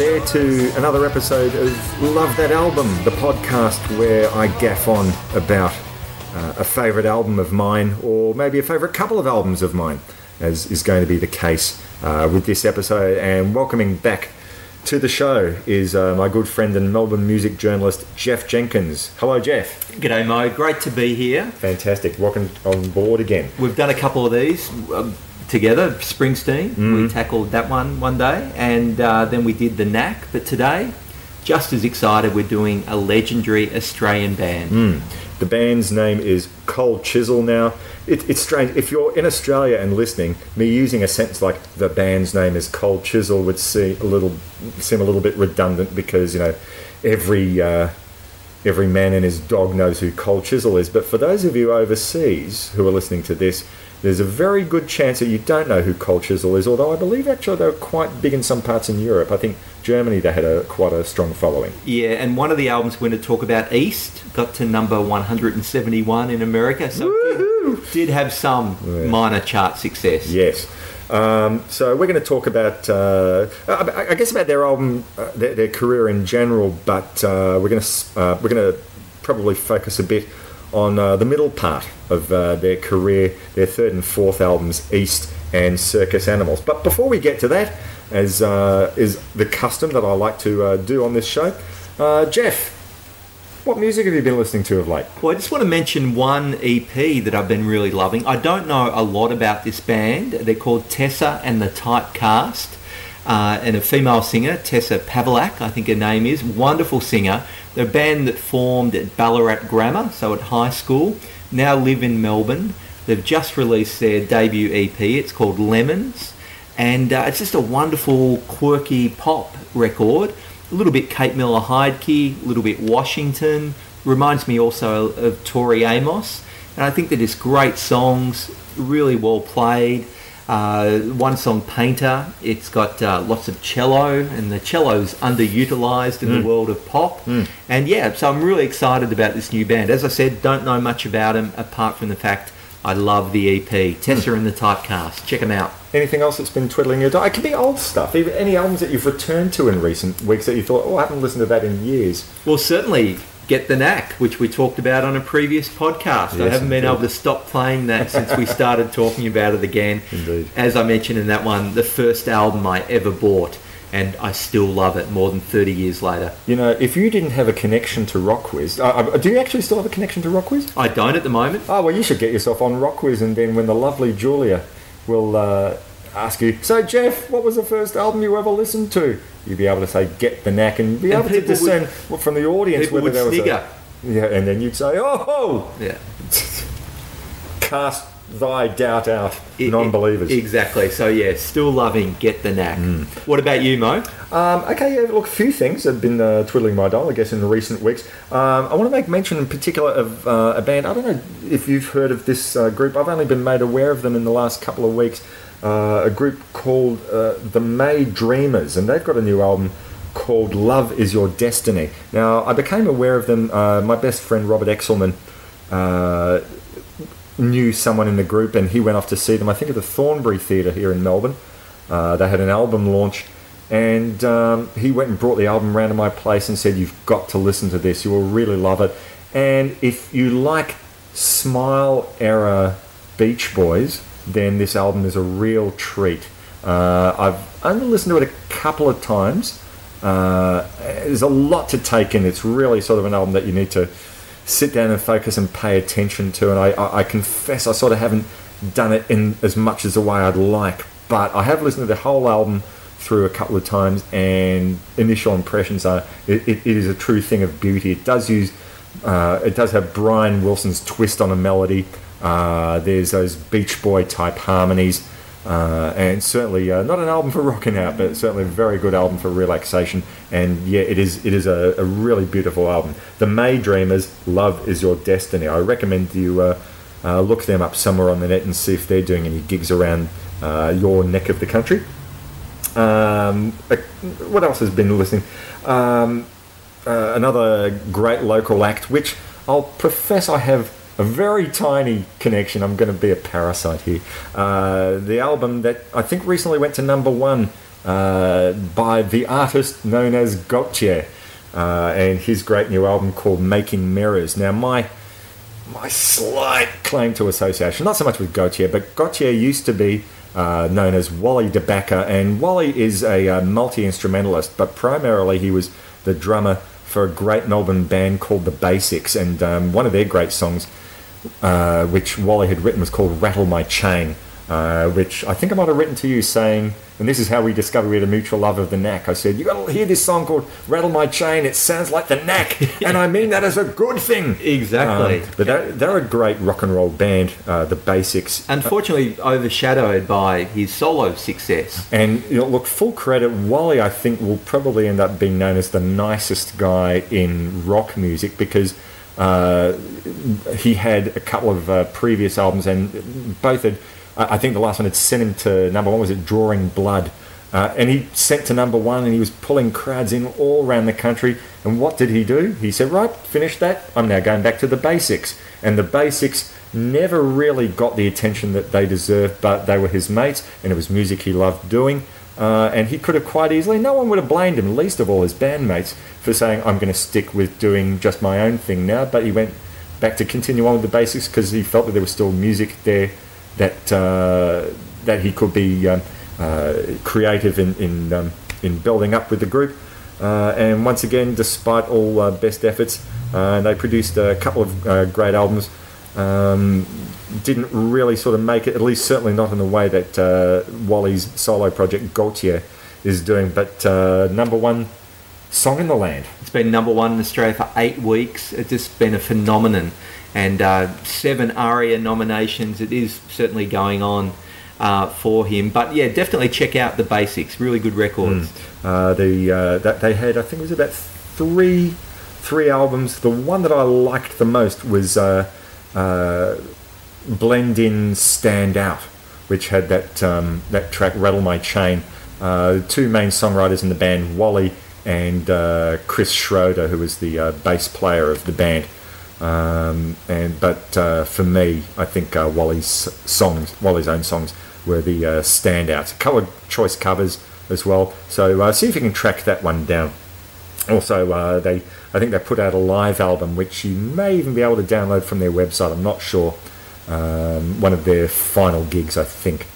There to another episode of Love That Album, the podcast where I gaff on about uh, a favourite album of mine, or maybe a favourite couple of albums of mine, as is going to be the case uh, with this episode. And welcoming back to the show is uh, my good friend and Melbourne music journalist Jeff Jenkins. Hello, Jeff. G'day, Mo. Great to be here. Fantastic. Welcome on board again. We've done a couple of these um, together. Springsteen, we tackled that one one day, and uh, then we did the Knack. But today, just as excited, we're doing a legendary Australian band. The band's name is Cold Chisel. Now, it, it's strange if you're in Australia and listening. Me using a sentence like the band's name is Cold Chisel would see a little seem a little bit redundant because you know every uh, every man and his dog knows who Cold Chisel is. But for those of you overseas who are listening to this, there's a very good chance that you don't know who Cold Chisel is. Although I believe actually they're quite big in some parts in Europe. I think Germany they had a quite a strong following. Yeah, and one of the albums we're going to talk about, East, got to number 171 in America, so did, did have some minor chart success. Yes. Um, so we're going to talk about, uh, I I guess, about their album, uh, their, their career in general, but uh, we're going to uh, we're going to probably focus a bit on uh, the middle part of uh, their career, their third and fourth albums, East and Circus Animals. But before we get to that, as uh, is the custom that I like to uh, do on this show, uh, Jeff, what music have you been listening to of late? Well, I just want to mention one EP that I've been really loving. I don't know a lot about this band. They're called Tessa and the Typecast. Uh, and a female singer, Tessa Pavelak, I think her name is, wonderful singer. A band that formed at Ballarat Grammar, so at high school, now live in Melbourne. They've just released their debut EP. It's called Lemons, and uh, it's just a wonderful, quirky pop record. A little bit Kate Miller Heidke, a little bit Washington. Reminds me also of Tori Amos, and I think they're just great songs, really well played. Uh, one song, Painter, it's got uh, lots of cello, and the cello's underutilized in the world of pop. And yeah, so I'm really excited about this new band. As I said, don't know much about them apart from the fact I love the EP. Tessa and the Typecast. Check them out. Anything else that's been twiddling your? Die? It could be old stuff. Even any albums that you've returned to in recent weeks that you thought, oh, I haven't listened to that in years. Well, certainly Get the Knack, which we talked about on a previous podcast. I haven't been indeed. able to stop playing that since we started talking about it again. Indeed. As I mentioned in that one, the first album I ever bought, and I still love it more than 30 years later. You know, if you didn't have a connection to Rockwiz, uh, do you actually still have a connection to Rockwiz? I don't at the moment. Oh well, you should get yourself on Rockwiz, and then when the lovely Julia will uh, ask you, so Jeff, what was the first album you ever listened to? You'd be able to say "Get the Knack" and be And able to people would- discern from the audience whether there was snigger. a yeah, and then you'd say, "Oh, Yeah. cast thy doubt out, I- non-believers." Exactly. So, yeah, still loving Get the Knack. Hmm. What about you, Mo? Um, okay, yeah, look, a few things have been uh, twiddling my dial, I guess, in the recent weeks. Um, I want to make mention in particular of uh, a band. I don't know if you've heard of this uh, group. I've only been made aware of them in the last couple of weeks. Uh, a group called uh, the May Dreamers, and they've got a new album called Love Is Your Destiny. Now, I became aware of them. Uh, my best friend Robert Exelman uh, knew someone in the group, and he went off to see them. I think at the Thornbury Theatre here in Melbourne. Uh, they had an album launch, and um, he went and brought the album round to my place and said, "You've got to listen to this. You will really love it." And if you like Smile era Beach Boys, then this album is a real treat. Uh, I've only listened to it a couple of times. Uh, there's a lot to take in. It's really sort of an album that you need to sit down and focus and pay attention to. And I, I, I confess I sort of haven't done it in as much as the way I'd like, but I have listened to the whole album through a couple of times, and initial impressions are it, it, is a true thing of beauty. It does use uh, it does have Brian Wilson's twist on a melody. Uh, there's those Beach Boy type harmonies. Uh, and certainly uh, not an album for rocking out, but certainly a very good album for relaxation. And yeah, it is it is a, a really beautiful album. The May Dreamers, "Love Is Your Destiny." I recommend you uh, uh, look them up somewhere on the net and see if they're doing any gigs around your neck of the country. Um, what else has been listening? Um, another great local act, which I'll profess I have a very tiny connection. I'm going to be a parasite here. Uh, the album that I think recently went to number one uh, by the artist known as Gotye, uh, and his great new album called Making Mirrors. Now, my my slight claim to association, not so much with Gotye, but Gotye used to be uh, known as Wally DeBacker, and Wally is a uh, multi instrumentalist, but primarily he was the drummer for a great Melbourne band called The Basics, and um, one of their great songs uh, which Wally had written, was called Rattle My Chain, uh, which I think I might have written to you saying, and this is how we discovered we had a mutual love of the knack. I said, "You've got to hear this song called Rattle My Chain. It sounds like the knack, and I mean that as a good thing. Exactly. Um, but they're, they're, a great rock and roll band, uh, the Basics. Unfortunately, overshadowed by his solo success. And you know, look, full credit, Wally, I think, will probably end up being known as the nicest guy in rock music because uh, he had a couple of uh, previous albums, and both had. I think the last one had sent him to number one. Was it Drawing Blood? Uh, and he sent to number one, and he was pulling crowds in all around the country. And what did he do? He said, "Right, finish that. I'm now going back to the basics." And the basics never really got the attention that they deserved, but they were his mates, and it was music he loved doing. Uh, and he could have quite easily, no one would have blamed him, least of all his bandmates, for saying, I'm going to stick with doing just my own thing now. But he went back to continue on with the basics because he felt that there was still music there that, uh, that he could be um, uh, creative in, in, um, in building up with the group. Uh, and once again, despite all uh, best efforts, uh, they produced a couple of great albums. Um, didn't really sort of make it, at least certainly not in the way that uh, Wally's solo project Gotye is doing. But uh, number one song in the land. It's been number one in Australia for eight weeks. It's just been a phenomenon. And uh, seven ARIA nominations. It is certainly going on uh, for him. But yeah, definitely check out the basics. Really good records. Mm. the uh, that they had, I think, it was about three three albums. The one that I liked the most was. Uh, blend in stand out, which had that um, that track rattle my chain. Uh, two main songwriters in the band, Wally and uh, Kris Schroeder, who was the uh, bass player of the band. Um, and but uh, for me, I think Wally's songs, Wally's own songs, were the standouts. Of choice covers as well. So see if you can track that one down. Also, they I think they put out a live album, which you may even be able to download from their website. I'm not sure um, one of their final gigs, I think.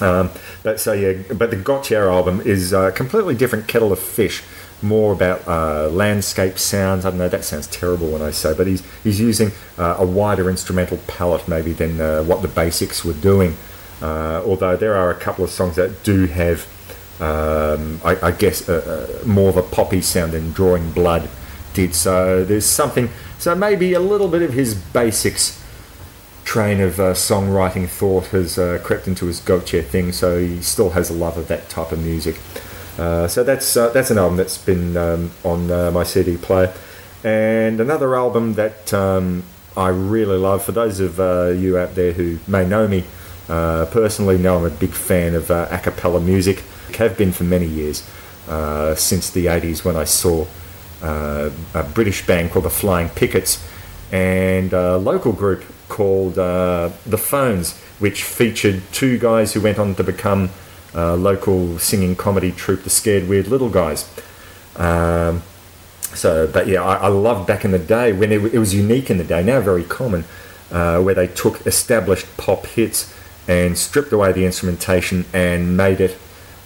Um, but so yeah, but the Gotye album is a completely different kettle of fish. More about uh, landscape sounds. I don't know. That sounds terrible when I say, but he's he's using uh, a wider instrumental palette maybe than uh, what the basics were doing. Uh, although there are a couple of songs that do have, um, I, I, guess, more of a poppy sound than Drawing Blood did. So there's something. So maybe a little bit of his basics train of uh, songwriting thought has uh, crept into his Gotye thing, so he still has a love of that type of music. Uh, so that's uh, that's an album that's been um, on uh, my CD player, and another album that um, I really love. For those of uh, you out there who may know me personally, know I'm a big fan of a cappella music. Have been for many years since the '80s when I saw a British band called the Flying Pickets and a local group called uh, The Phones, which featured two guys who went on to become a local singing comedy troupe, the Scared Weird Little Guys. Um, so, but yeah, I, I loved back in the day when it, it was unique in the day, now very common, uh, where they took established pop hits and stripped away the instrumentation and made it,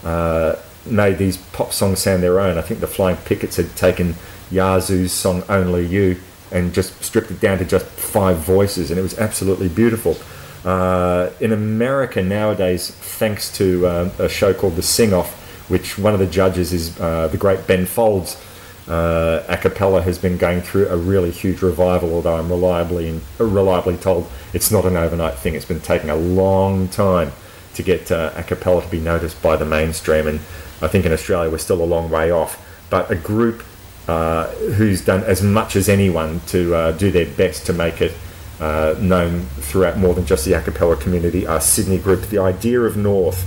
uh, made these pop songs sound their own. I think the Flying Pickets had taken Yazoo's song Only You and just stripped it down to just five voices, and it was absolutely beautiful. Uh, in America nowadays, thanks to uh, a show called The Sing Off, which one of the judges is uh, the great Ben Folds, uh, a cappella has been going through a really huge revival, although I'm reliably reliably told it's not an overnight thing. It's been taking a long time to get uh, a cappella to be noticed by the mainstream, and I think in Australia we're still a long way off. But a group uh, who's done as much as anyone to uh, do their best to make it uh, known throughout more than just the a cappella community are Sydney group, The Idea of North,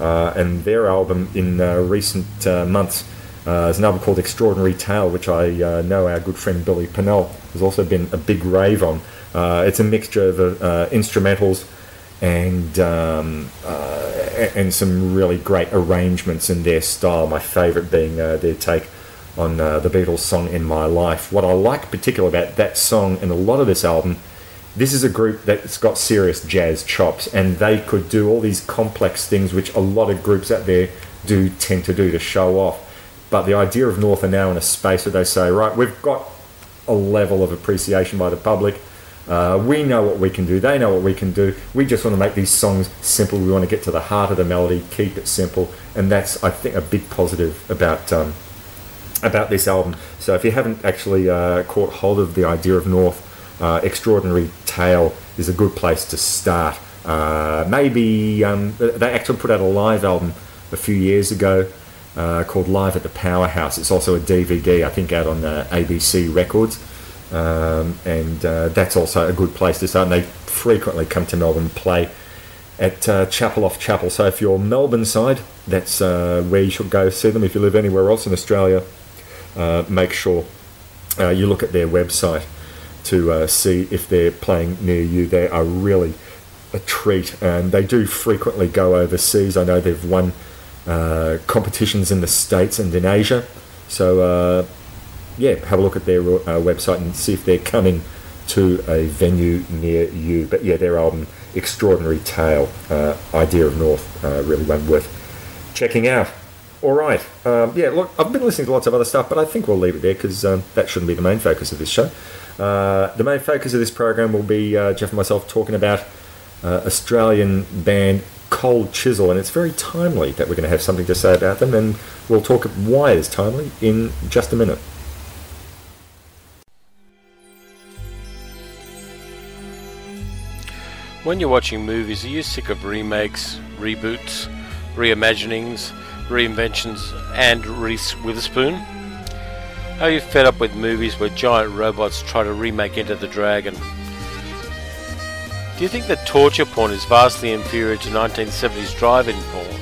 uh, and their album in recent months uh, there's an album called Extraordinary Tale, which I uh, know our good friend Billy Pennell has also been a big rave on. Uh, it's a mixture of uh, instrumentals and um, uh, and some really great arrangements in their style. My favourite being uh, their take on the Beatles' song "In My Life." What I like particularly about that song and a lot of this album, this is a group that's got serious jazz chops, and they could do all these complex things which a lot of groups out there do tend to do to show off but the idea of North are now in a space where they say, right, we've got a level of appreciation by the public. Uh, we know what we can do. They know what we can do. We just want to make these songs simple. We want to get to the heart of the melody, keep it simple, and that's I think a big positive about um, about this album. So if you haven't actually uh, caught hold of the idea of North, uh, Extraordinary Tale is a good place to start. Uh, maybe um, they actually put out a live album a few years ago uh, called Live at the Powerhouse. It's also a DVD, I think, out on uh, ABC Records. Um, and uh, that's also a good place to start. And they frequently come to Melbourne play at uh, Chapel off Chapel. So if you're Melbourne side, that's uh, where you should go see them. If you live anywhere else in Australia, uh, make sure you look at their website to see if they're playing near you. They are really a treat, and they do frequently go overseas. I know they've won uh, competitions in the States and in Asia. So, uh, yeah, have a look at their uh, website and see if they're coming to a venue near you. But yeah, their album, Extraordinary Tale, uh, Idea of North, uh, really one worth checking out. All right. Um, yeah, look, I've been listening to lots of other stuff, but I think we'll leave it there because um, that shouldn't be the main focus of this show. Uh, the main focus of this program will be Jeff and myself talking about Australian band Cold Chisel, and it's very timely that we're going to have something to say about them, and we'll talk why it's timely in just a minute. When you're watching movies, are you sick of remakes, reboots, reimaginings, reinventions, and Reese Witherspoon? Are you fed up with movies where giant robots try to remake Enter the Dragon? Do you think that torture porn is vastly inferior to 1970s drive-in porn?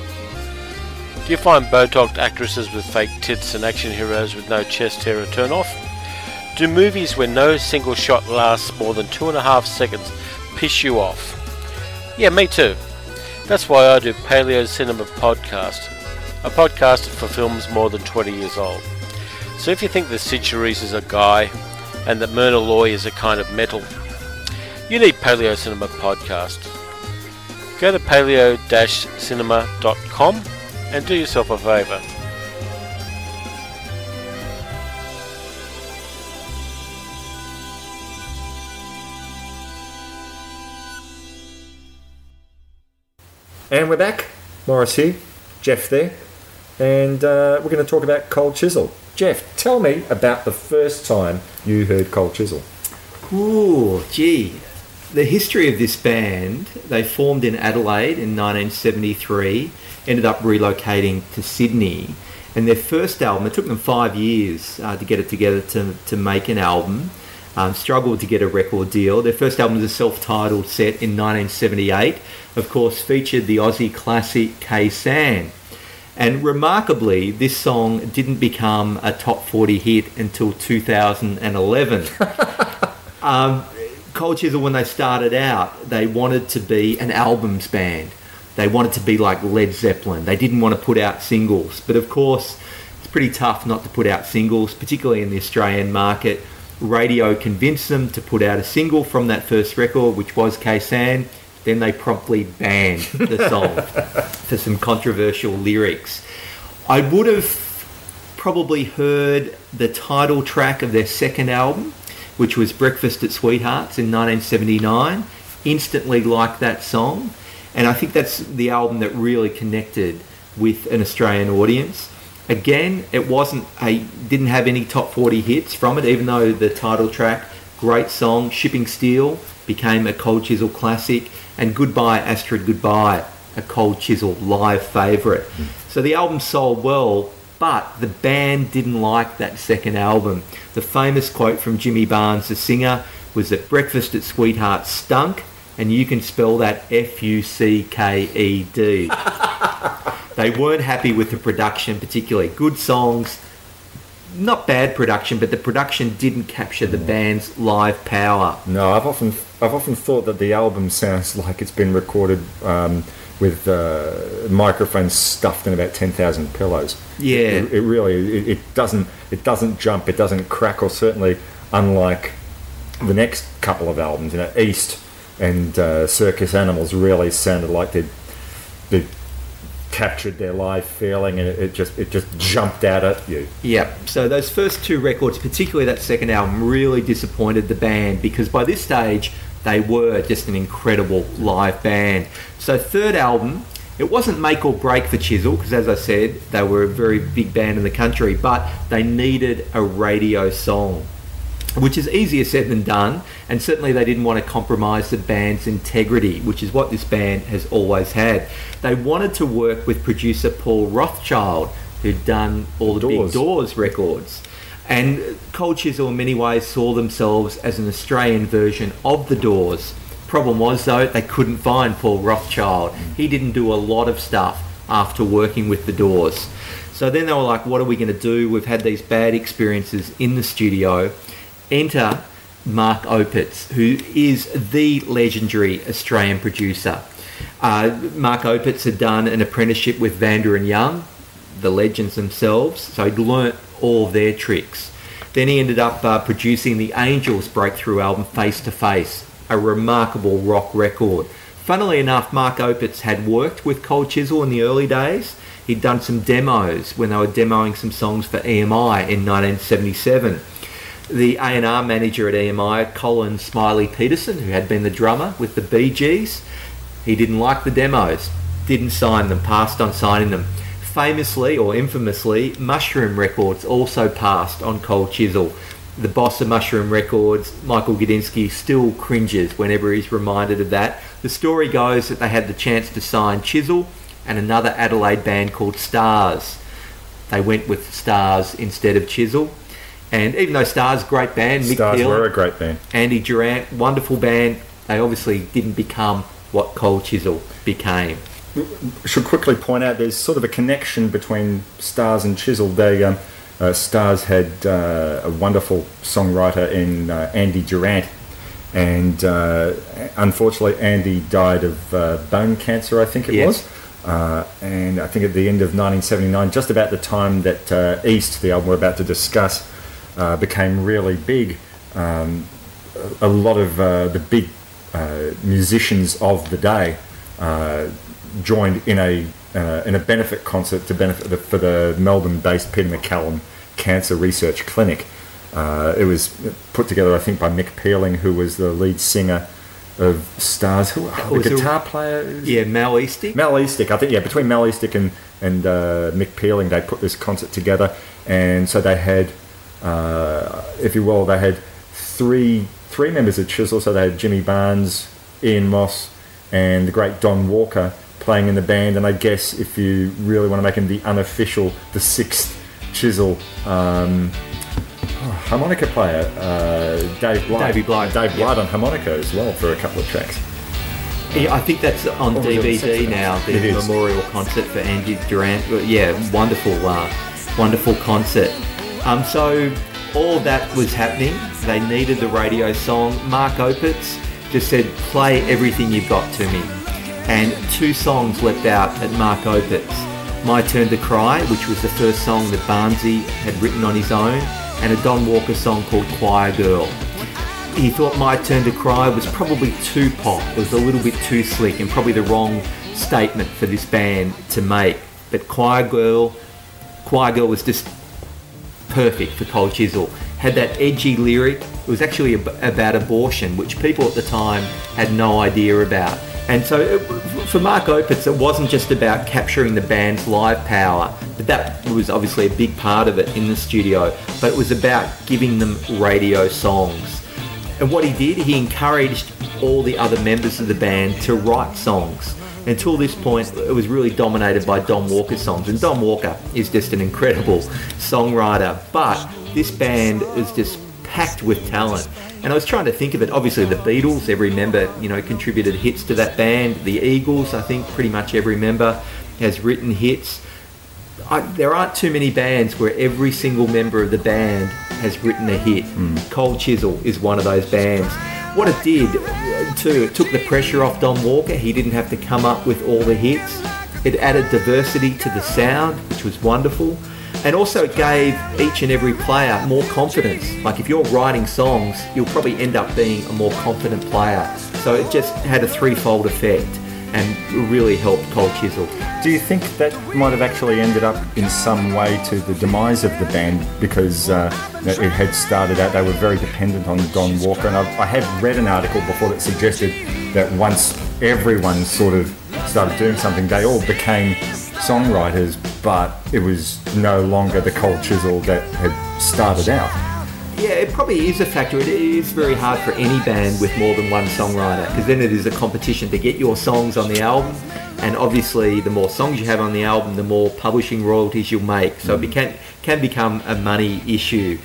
Do you find Botox actresses with fake tits and action heroes with no chest hair a turn off? Do movies where no single shot lasts more than two and a half seconds piss you off? Yeah, me too. That's why I do Paleo Cinema Podcast, a podcast for films more than 20 years old. So if you think that Cyd Charisse is a guy and that Myrna Loy is a kind of metal you need Paleo Cinema Podcast. Go to paleo-cinema.com and do yourself a favour. And we're back. Morris here, Jeff there, and uh, we're going to talk about Cold Chisel. Jeff, tell me about the first time you heard Cold Chisel. Ooh, gee, the history of this band, they formed in Adelaide in 1973, ended up relocating to Sydney. And their first album, it took them five years uh, to get it together to, to make an album. Um, struggled to get a record deal. Their first album was a self-titled set in 1978. Of course, featured the Aussie classic Khe And remarkably, this song didn't become a top 40 hit until 2011. um, Cold Chisel, when they started out, they wanted to be an albums band. They wanted to be like Led Zeppelin. They didn't want to put out singles. But of course, it's pretty tough not to put out singles, particularly in the Australian market. Radio convinced them to put out a single from that first record, which was Khe Sanh. Then they promptly banned the song for some controversial lyrics. I would have probably heard the title track of their second album, which was Breakfast at Sweethearts in 1979. Instantly liked that song. And I think that's the album that really connected with an Australian audience. Again, it wasn't a didn't have any top 40 hits from it, even though the title track, great song, Shipping Steel, became a Cold Chisel classic, and Goodbye Astrid Goodbye, a Cold Chisel live favourite. Hmm. So the album sold well, but the band didn't like that second album. The famous quote from Jimmy Barnes, the singer, was that Breakfast at Sweetheart stunk, and you can spell that F U C K E D. they weren't happy with the production, particularly. Good songs, not bad production, but the production didn't capture the band's live power. No, I've often I've often thought that the album sounds like it's been recorded um, with uh, microphones stuffed in about ten thousand pillows. Yeah. it, it really it, it doesn't it doesn't jump, it doesn't crackle. Certainly, unlike the next couple of albums, you know, East and uh, Circus Animals really sounded like they'd they captured their live feeling, and it, just it just jumped out at you. Yeah, so those first two records, particularly that second album, really disappointed the band because by this stage they were just an incredible live band. So third album, it wasn't make or break for Chisel because as I said, they were a very big band in the country, but they needed a radio song. Which is easier said than done, and certainly they didn't want to compromise the band's integrity, which is what this band has always had. They wanted to work with producer Paul Rothchild, who'd done all the Doors. big Doors records. And Cold Chisel, in many ways, saw themselves as an Australian version of the Doors. Problem was, though, they couldn't find Paul Rothchild. He didn't do a lot of stuff after working with the Doors. So then they were like, what are we going to do? We've had these bad experiences in the studio. Enter Mark Opitz, who is the legendary Australian producer. Uh, Mark Opitz had done an apprenticeship with Vanda and Young, the legends themselves, so he'd learnt all their tricks. Then he ended up uh, producing the Angels breakthrough album Face to Face, a remarkable rock record. Funnily enough, Mark Opitz had worked with Cold Chisel in the early days. He'd done some demos when they were demoing some songs for EMI in 1977 the A&R manager at EMI, Colin Smiley Petersen, who had been the drummer with the Bee Gees, he didn't like the demos, didn't sign them, passed on signing them. Famously or infamously, Mushroom Records also passed on Cold Chisel. The boss of Mushroom Records, Michael Gudinski, still cringes whenever he's reminded of that. The story goes that they had the chance to sign Chisel and another Adelaide band called Stars. They went with Stars instead of Chisel. And even though Stars, great band, Mick Stars Peel, were a great band. Andy Durant, wonderful band, they obviously didn't become what Cold Chisel became. should quickly point out there's sort of a connection between Stars and Chisel. They um, uh, Stars had uh, a wonderful songwriter in uh, Andy Durant, and uh, unfortunately Andy died of uh, bone cancer, I think it Yes. was. Uh, and I think at the end of 1979, just about the time that uh, East, the album we're about to discuss, uh, became really big, um, a lot of uh, the big uh, musicians of the day uh, joined in a uh, in a benefit concert to benefit the, for the Melbourne-based Peter MacCallum Cancer Research Clinic. Uh, it was put together, I think, by Mick Pealing, who was the lead singer of Stars. Who the was a- guitar player? Yeah, Mal Easty. Mal Eastick, I think, yeah, between Mal Eastick and, and uh, Mick Pealing, they put this concert together. And so they had, uh, if you will, they had three three members of Chisel. So they had Jimmy Barnes, Ian Moss, and the great Don Walker playing in the band. And I guess if you really want to make him the unofficial, the sixth Chisel um, oh, harmonica player, uh, Dave Blight. Davey Dave yep. Blight on harmonica as well for a couple of tracks. Yeah, I think that's on Oh, DVD now. The? It is. memorial concert for Andy Durant. Yeah, wonderful, uh, wonderful concert. Um, so all that was happening. They needed the radio song. Mark Opitz just said, "Play everything you've got to me." And two songs leapt out at Mark Opitz. My Turn to Cry, which was the first song that Barnsey had written on his own, and a Don Walker song called Choir Girl he thought My Turn to Cry was probably too pop. It was a little bit too slick and probably the wrong statement for this band to make. But Choir Girl, Choir Girl was just perfect for Cold Chisel. had that edgy lyric. It was actually ab- about abortion, which people at the time had no idea about. And so it, for Mark Opitz, it wasn't just about capturing the band's live power, but that was obviously a big part of it in the studio, but it was about giving them radio songs. And what he did, he encouraged all the other members of the band to write songs. Until this point, it was really dominated by Don Walker's songs, and Don Walker is just an incredible songwriter. But this band is just packed with talent. And I was trying to think of it. Obviously, the Beatles, every member, you know, contributed hits to that band. The Eagles, I think, pretty much every member has written hits. I, there aren't too many bands where every single member of the band has written a hit. Hmm. Cold Chisel is one of those bands. What it did, uh, too, it took the pressure off Don Walker. He didn't have to come up with all the hits. It added diversity to the sound, which was wonderful. And also it gave each and every player more confidence. Like if you're writing songs, you'll probably end up being a more confident player. So it just had a threefold effect and really helped Cold Chisel. Do you think that might have actually ended up in some way to the demise of the band because uh, it had started out, they were very dependent on Don Walker? And I, I have read an article before that suggested that once everyone sort of started doing something, they all became songwriters, but it was no longer the Cold Chisel that had started out. Yeah, it probably is a factor. It is very hard for any band with more than one songwriter because then it is a competition to get your songs on the album. And obviously, the more songs you have on the album, the more publishing royalties you'll make. So it can, can become a money issue.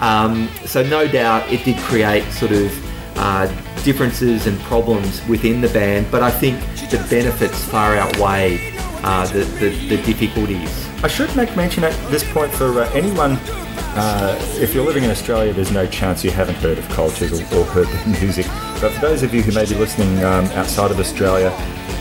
Um, so, no doubt, it did create sort of uh, differences and problems within the band, but I think the benefits far outweigh uh, the, the, the difficulties. I should make mention at this point for uh, anyone, uh, if you're living in Australia, there's no chance you haven't heard of Cold Chisel or heard the music. But for those of you who may be listening um, outside of Australia,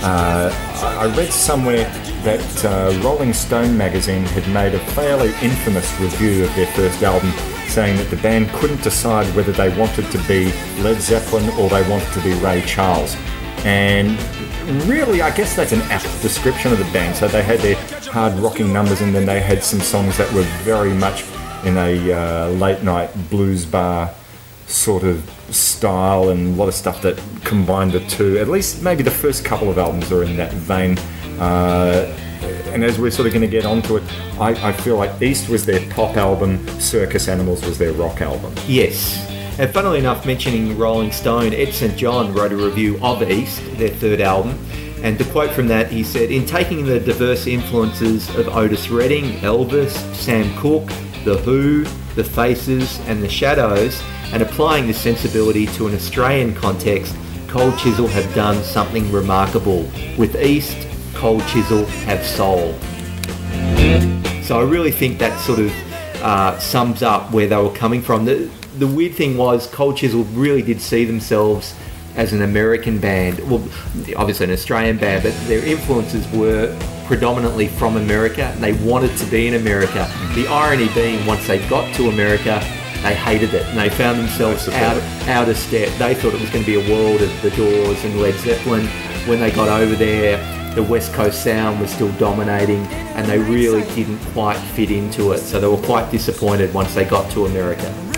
uh, I I read somewhere that uh, Rolling Stone magazine had made a fairly infamous review of their first album, saying that the band couldn't decide whether they wanted to be Led Zeppelin or they wanted to be Ray Charles. And really, I guess that's an apt description of the band. So they had their hard rocking numbers, and then they had some songs that were very much in a uh, late night blues bar sort of style, and a lot of stuff that combined the two. At least maybe the first couple of albums are in that vein. Uh, and as we're sort of going to get onto it, I, I feel like East was their pop album, Circus Animals was their rock album. Yes. And funnily enough, mentioning Rolling Stone, Ed St. John wrote a review of East, their third album. And to quote from that, he said, In taking the diverse influences of Otis Redding, Elvis, Sam Cooke, The Who, The Faces, and The Shadows, and applying this sensibility to an Australian context, Cold Chisel have done something remarkable. With East, Cold Chisel have soul. So I really think that sort of uh, sums up where they were coming from. The, the weird thing was Cold Chisel really did see themselves as an American band. Well, obviously an Australian band, but their influences were predominantly from America. And they wanted to be in America. The irony being, once they got to America, they hated it and they found themselves out, out of step. They thought it was going to be a world of the Doors and Led Zeppelin. When they got over there, the West Coast sound was still dominating and they really didn't quite fit into it. So they were quite disappointed once they got to America.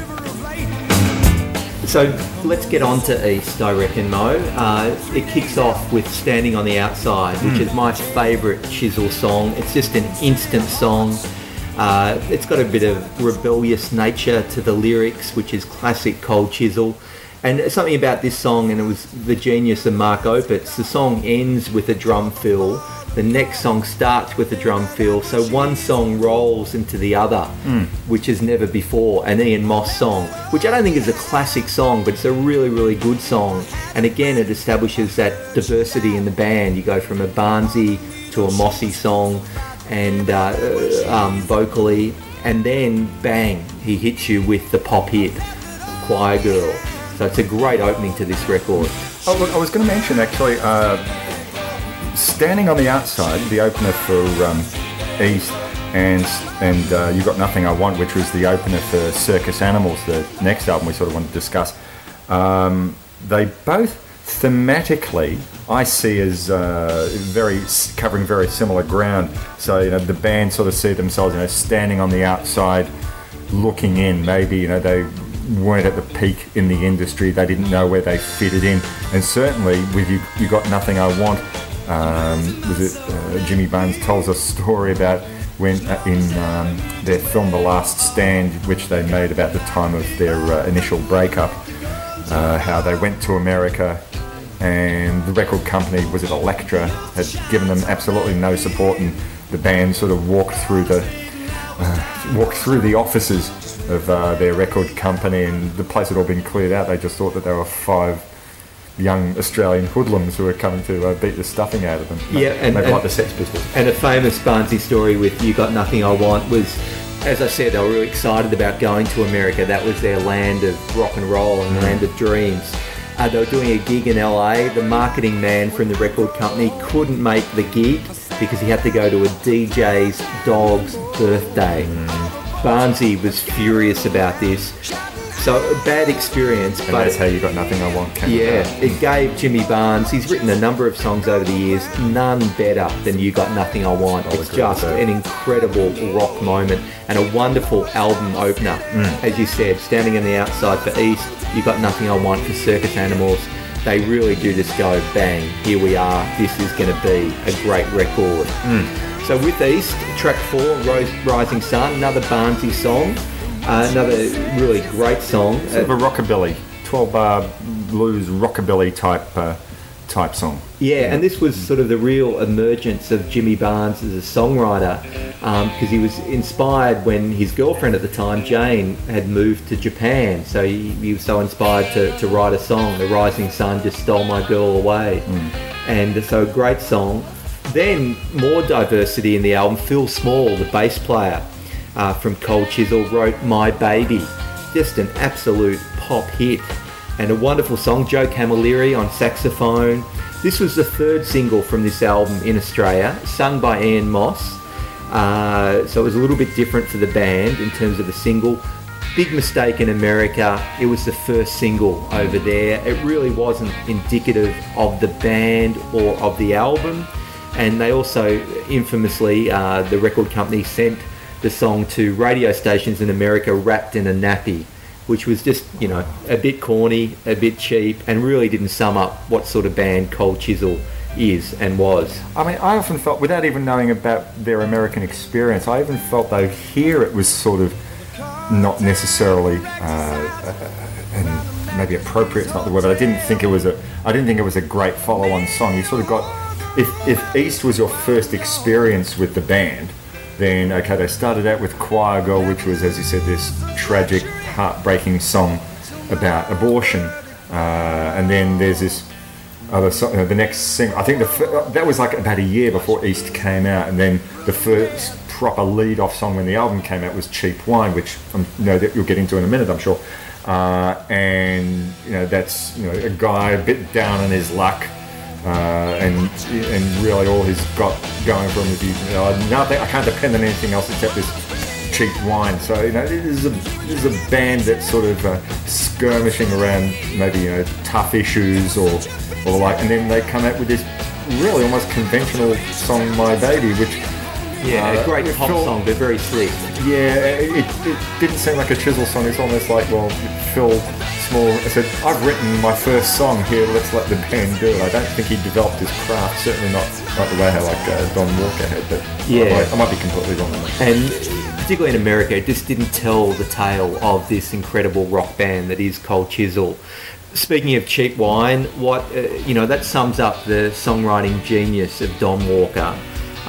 So let's get on to East, I reckon, Mo. Uh, it kicks off with Standing on the Outside, which is my favourite Chisel song. It's just an instant song. Uh, it's got a bit of rebellious nature to the lyrics, which is classic Cold Chisel. And something about this song, and it was the genius of Mark Opitz, the song ends with a drum fill. The next song starts with a drum fill, so one song rolls into the other, which is never before an Ian Moss song, which I don't think is a classic song, but it's a really, really good song. And again, it establishes that diversity in the band. You go from a Barnsey to a Mossy song, and uh, uh, um, vocally, and then bang, he hits you with the pop hit, Choir Girl. So it's a great opening to this record. Oh, look, I was going to mention actually, uh, standing on the outside, the opener for um, East, and and uh, you got nothing I want, which was the opener for Circus Animals, the next album we sort of want to discuss. Um, they both thematically, I see as uh, very covering very similar ground. So you know, the band sort of see themselves, you know, standing on the outside looking in. Maybe you know they weren't at the peak in the industry. They didn't know where they fitted in. And certainly with you, you got nothing I want. Um, was it uh, Jimmy Barnes tells a story about when uh, in um, their film The Last Stand, which they made about the time of their uh, initial breakup, uh, how they went to America and the record company was it Elektra had given them absolutely no support and the band sort of walked through the uh, walked through the offices of uh, their record company and the place had all been cleared out. They just thought that there were five young Australian hoodlums who were coming to uh, beat the stuffing out of them Yeah, and- maybe and- like the Sex Pistols And a famous Barnsey story with You Got Nothing I Want was, as I said, they were really excited about going to America. That was their land of rock and roll and land of dreams. Uh, they were doing a gig in LA. The marketing man from the record company couldn't make the gig because he had to go to a DJ's dog's birthday. Barnsey was furious about this. So a bad experience, and but that's how you got nothing I want came yeah, it gave Jimmy Barnes. He's written a number of songs over the years, none better than "You Got Nothing I Want." I'll it's just an incredible rock moment and a wonderful album opener. Mm. As you said, standing on the outside for East, "You Got Nothing I Want" for Circus Animals. They really do just go bang. Here we are. This is going to be a great record. Mm. So with East, track four, Rose, Rising Sun, another Barnsey song, uh, another really great song. sort of a rockabilly 12 bar blues rockabilly type uh, type song Yeah, and this was sort of the real emergence of Jimmy Barnes as a songwriter because he was inspired when his girlfriend at the time, Jane, had moved to Japan. So he, he was so inspired to, to write a song. The Rising Sun just stole my girl away. And so great song. Then more diversity in the album. Phil Small, the bass player uh, from Cold Chisel, wrote My Baby. Just an absolute pop hit and a wonderful song. Joe Camilleri on saxophone. This was the third single from this album in Australia, sung by Ian Moss. Uh, so it was a little bit different for the band in terms of the single. Big mistake in America. It was the first single over there. It really wasn't indicative of the band or of the album. And they also infamously, uh, the record company sent the song to radio stations in America wrapped in a nappy, which was just, you know, a bit corny, a bit cheap, and really didn't sum up what sort of band Cold Chisel is and was. I mean, I often felt, without even knowing about their American experience, I even felt though here it was sort of not necessarily, uh, and maybe appropriate is not the word, but I didn't think it was a, I didn't think it was a great follow-on song. You sort of got, if if East was your first experience with the band, then okay, they started out with Choir Girl, which was, as you said, this tragic, heartbreaking song about abortion, uh, and then there's this other song, uh, the next single. I think the fir- that was like about a year before East came out, and then the first proper lead-off song when the album came out was Cheap Wine, which I you know that you'll get into in a minute, I'm sure. Uh, and you know that's you know a guy a bit down on his luck, uh, and and really all he's got going for him is you know, nothing. I can't depend on anything else except this cheap wine. So you know, this is a this is a band that's sort of uh, skirmishing around maybe you know tough issues or or like, and then they come out with this really almost conventional song, "My Baby," which Yeah, Uh, a great pop felt- song, but very slick. yeah, it, it didn't seem like a chisel song. It's almost like, well, Phil Small I said, I've written my first song here, let's let the band do it. I don't think he developed his craft, certainly not, not the way how like uh, Don Walker had, but Yeah. I, might, I might be completely wrong on that. And particularly in America, it just didn't tell the tale of this incredible rock band that is Cold Chisel. Speaking of cheap wine, what uh, you know that sums up the songwriting genius of Don Walker.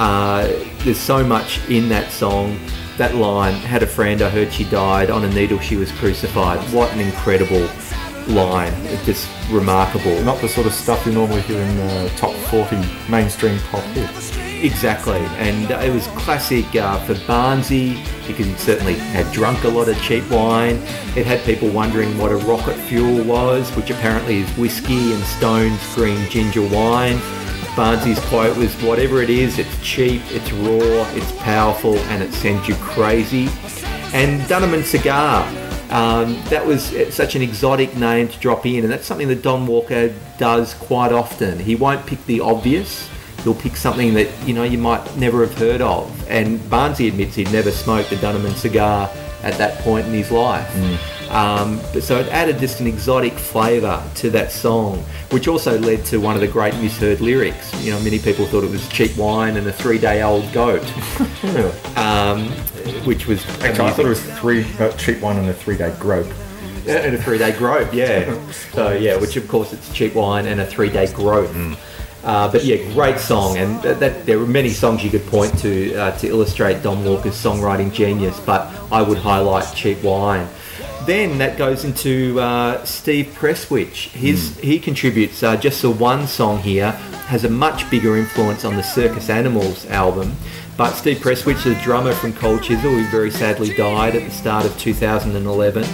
Uh, there's so much in that song. That line, "Had a friend, I heard she died. On a needle, she was crucified." What an incredible line! It's just remarkable. Not the sort of stuff you normally hear in the top 40 mainstream pop hits. Exactly, and it was classic uh, for Barnsey because he certainly had drunk a lot of cheap wine. It had people wondering what a rocket fuel was, which apparently is whiskey and Stone's green ginger wine. Barnsey's quote was, "Whatever it is, it's cheap, it's raw, it's powerful, and it sends you crazy." And Dunham Cigar, um, that was uh, such an exotic name to drop in, and that's something that Don Walker does quite often. He won't pick the obvious. He'll pick something that you know you might never have heard of. And Barnsey admits he'd never smoked a Dunham cigar at that point in his life. Um, but so it added just an exotic flavour to that song, which also led to one of the great misheard lyrics. You know, many people thought it was cheap wine and a three-day-old goat, um, which was Actually, I thought it was three uh, cheap wine and a three-day grope. Yeah, and a three-day grope, yeah. so yeah, which of course it's cheap wine and a three-day grope. Uh, but yeah, great song, and that, that there were many songs you could point to uh, to illustrate Don Walker's songwriting genius. But I would highlight "Cheap Wine." Then that goes into uh, Steve Prestwich. His he contributes uh, just the one song here has a much bigger influence on the Circus Animals album. But Steve Prestwich, the drummer from Cold Chisel, who very sadly died at the start of 2011.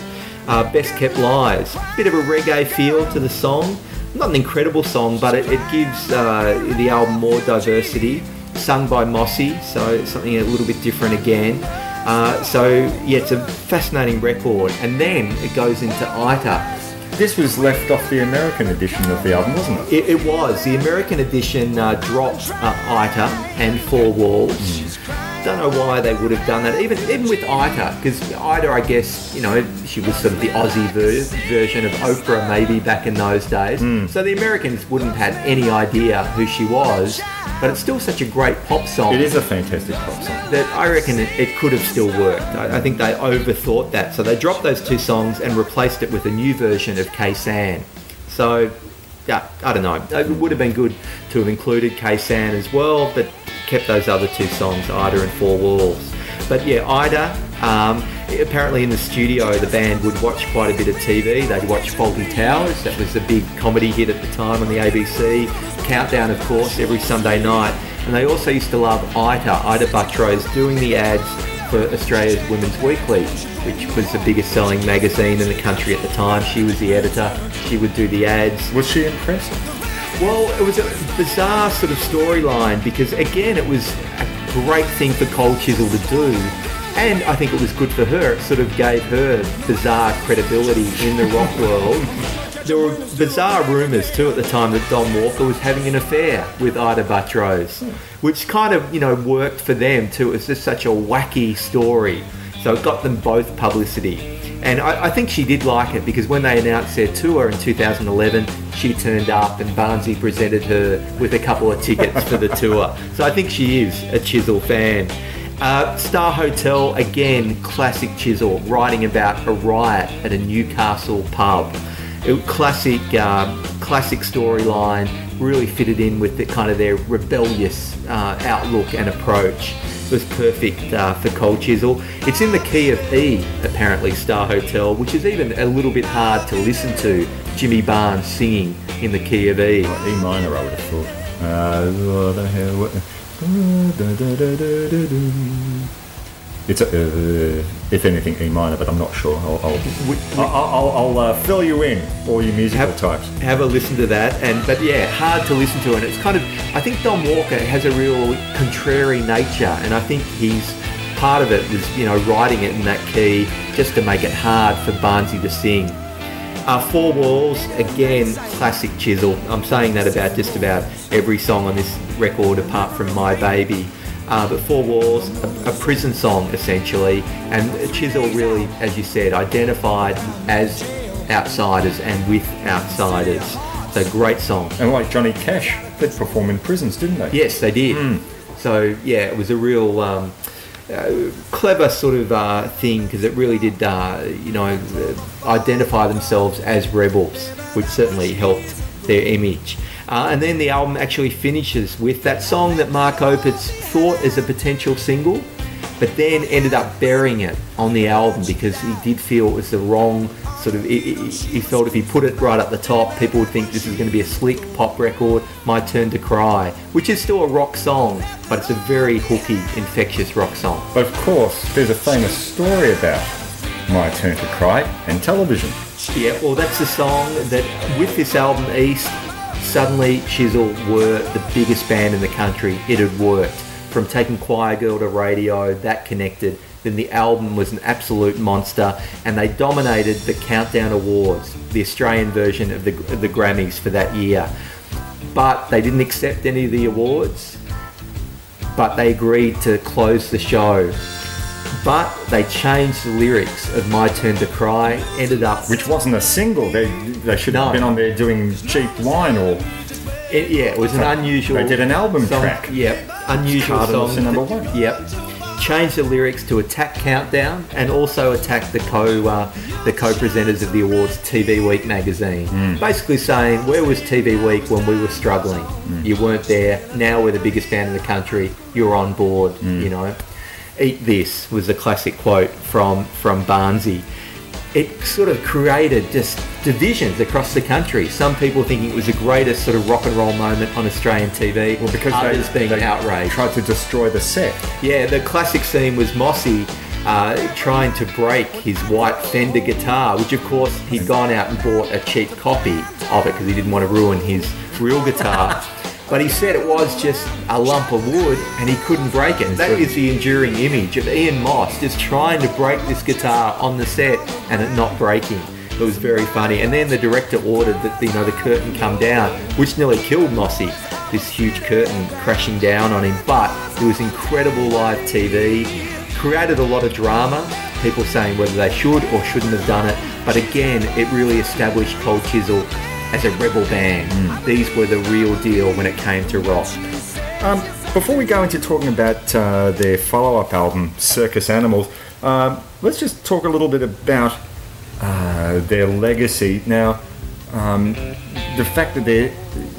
Uh, Best Kept Lies, bit of a reggae feel to the song. Not an incredible song, but it, it gives uh, the album more diversity. Sung by Mossy, so something a little bit different again. Uh, so yeah, it's a fascinating record, and then it goes into Ita. This was left off the American edition of the album, wasn't it? It, it was the American edition uh, dropped uh, Ita and Four Walls. Don't know why they would have done that, even even with Ita, because Ita, I guess, you know, she was sort of the Aussie ver- version of Oprah, maybe back in those days. So the Americans wouldn't have had any idea who she was, but it's still such a great pop song It is a fantastic pop song. that I reckon it, it could have still worked. I, I think they overthought that. So they dropped those two songs and replaced it with a new version of Khe Sanh. So, yeah, I don't know. It would have been good to have included Khe Sanh as well, but kept those other two songs, Ita and Four Walls. But yeah, Ita, um, apparently in the studio, the band would watch quite a bit of TV. They'd watch Fawlty Towers. That was a big comedy hit at the time on the ABC. Countdown, of course, every Sunday night. And they also used to love Ita, Ita Buttrose, doing the ads for Australia's Women's Weekly, which was the biggest selling magazine in the country at the time. She was the editor. She would do the ads. Was she impressed? Well, it was a bizarre sort of storyline because again, it was a great thing for Cold Chisel to do. And I think it was good for her. It sort of gave her bizarre credibility in the rock world. There were bizarre rumours too at the time that Don Walker was having an affair with Ita Buttrose, which kind of, you know, worked for them too. It was just such a wacky story. So it got them both publicity. And I, I think she did like it because when they announced their tour in 2011, she turned up and Barnsey presented her with a couple of tickets for the tour. So I think she is a Chisel fan. Uh, Star Hotel, again, classic Chisel, writing about a riot at a Newcastle pub. It, classic, um, classic storyline, really fitted in with the kind of their rebellious uh, outlook and approach It was perfect uh, for Cold Chisel. It's in the key of E, apparently, Star Hotel, which is even a little bit hard to listen to. Jimmy Barnes singing in the key of E. E minor, I would have thought. Uh, what the hell? What? It's a, uh, if anything, E minor, but I'm not sure. I'll, I'll, I'll, I'll, I'll uh, fill you in, all you musical Have- types. Have a listen to that, and but yeah, hard to listen to, and it's kind of. I think Don Walker has a real contrary nature, and I think he's part of it was you know writing it in that key just to make it hard for Barnsey to sing. Uh, Four Walls, again, classic chisel. I'm saying that about just about every song on this record apart from My Baby. Uh, but Four Walls, a, a prison song essentially, and Chisel really, as you said, identified as outsiders and with outsiders. So great song. And like Johnny Cash, they'd perform in prisons, didn't they? Yes, they did. So yeah, it was a real um, uh, clever sort of uh, thing because it really did, uh, you know, uh, identify themselves as rebels, which certainly helped their image. Uh, and then the album actually finishes with that song that Mark Opitz thought as a potential single, but then ended up burying it on the album because he did feel it was the wrong sort of. He, he- felt if he put it right up the top, people would think this is going to be a slick pop record. My Turn to Cry, which is still a rock song, but it's a very hooky, infectious rock song. But of course, there's a famous story about My Turn to Cry and television. Yeah, well, that's the song that with this album East, suddenly Chisel were the biggest band in the country. It had worked from taking Choir Girl to radio, that connected. Then the album was an absolute monster, and they dominated the Countdown Awards, the Australian version of the, of the Grammys for that year. But they didn't accept any of the awards, but they agreed to close the show but they changed the lyrics of My Turn to Cry, ended up. Which wasn't a single. They they should have been on there doing cheap wine or It, yeah, it was an unusual. They did an album song. track. Yep, unusual song. to number one. Yep, changed the lyrics to attack Countdown and also attack the co uh, the co-presenters of the awards, TV Week magazine. Hmm. Basically saying, where was TV Week when we were struggling? Hmm. You weren't there. Now we're the biggest band in the country. You're on board. Hmm. You know. Eat this was a classic quote from from Barnsey. It sort of created just divisions across the country. Some people thinking it was the greatest sort of rock and roll moment on Australian TV. well because others they, being they outraged. tried to destroy the set. Yeah, the classic scene was Mossy uh, trying to break his white Fender guitar, which of course he'd gone out and bought a cheap copy of it because he didn't want to ruin his real guitar. but he said it was just a lump of wood and he couldn't break it. That is the enduring image of Ian Moss just trying to break this guitar on the set and it not breaking. It was very funny. And then the director ordered that you know the curtain come down, which nearly killed Mossy. This huge curtain crashing down on him. But it was incredible live TV. Created a lot of drama. People saying whether they should or shouldn't have done it. But again, it really established Cold Chisel as a rebel band. These were the real deal when it came to rock. Um, before we go into talking about uh, their follow-up album, Circus Animals, um, let's just talk a little bit about uh, their legacy. Now, um, the fact that they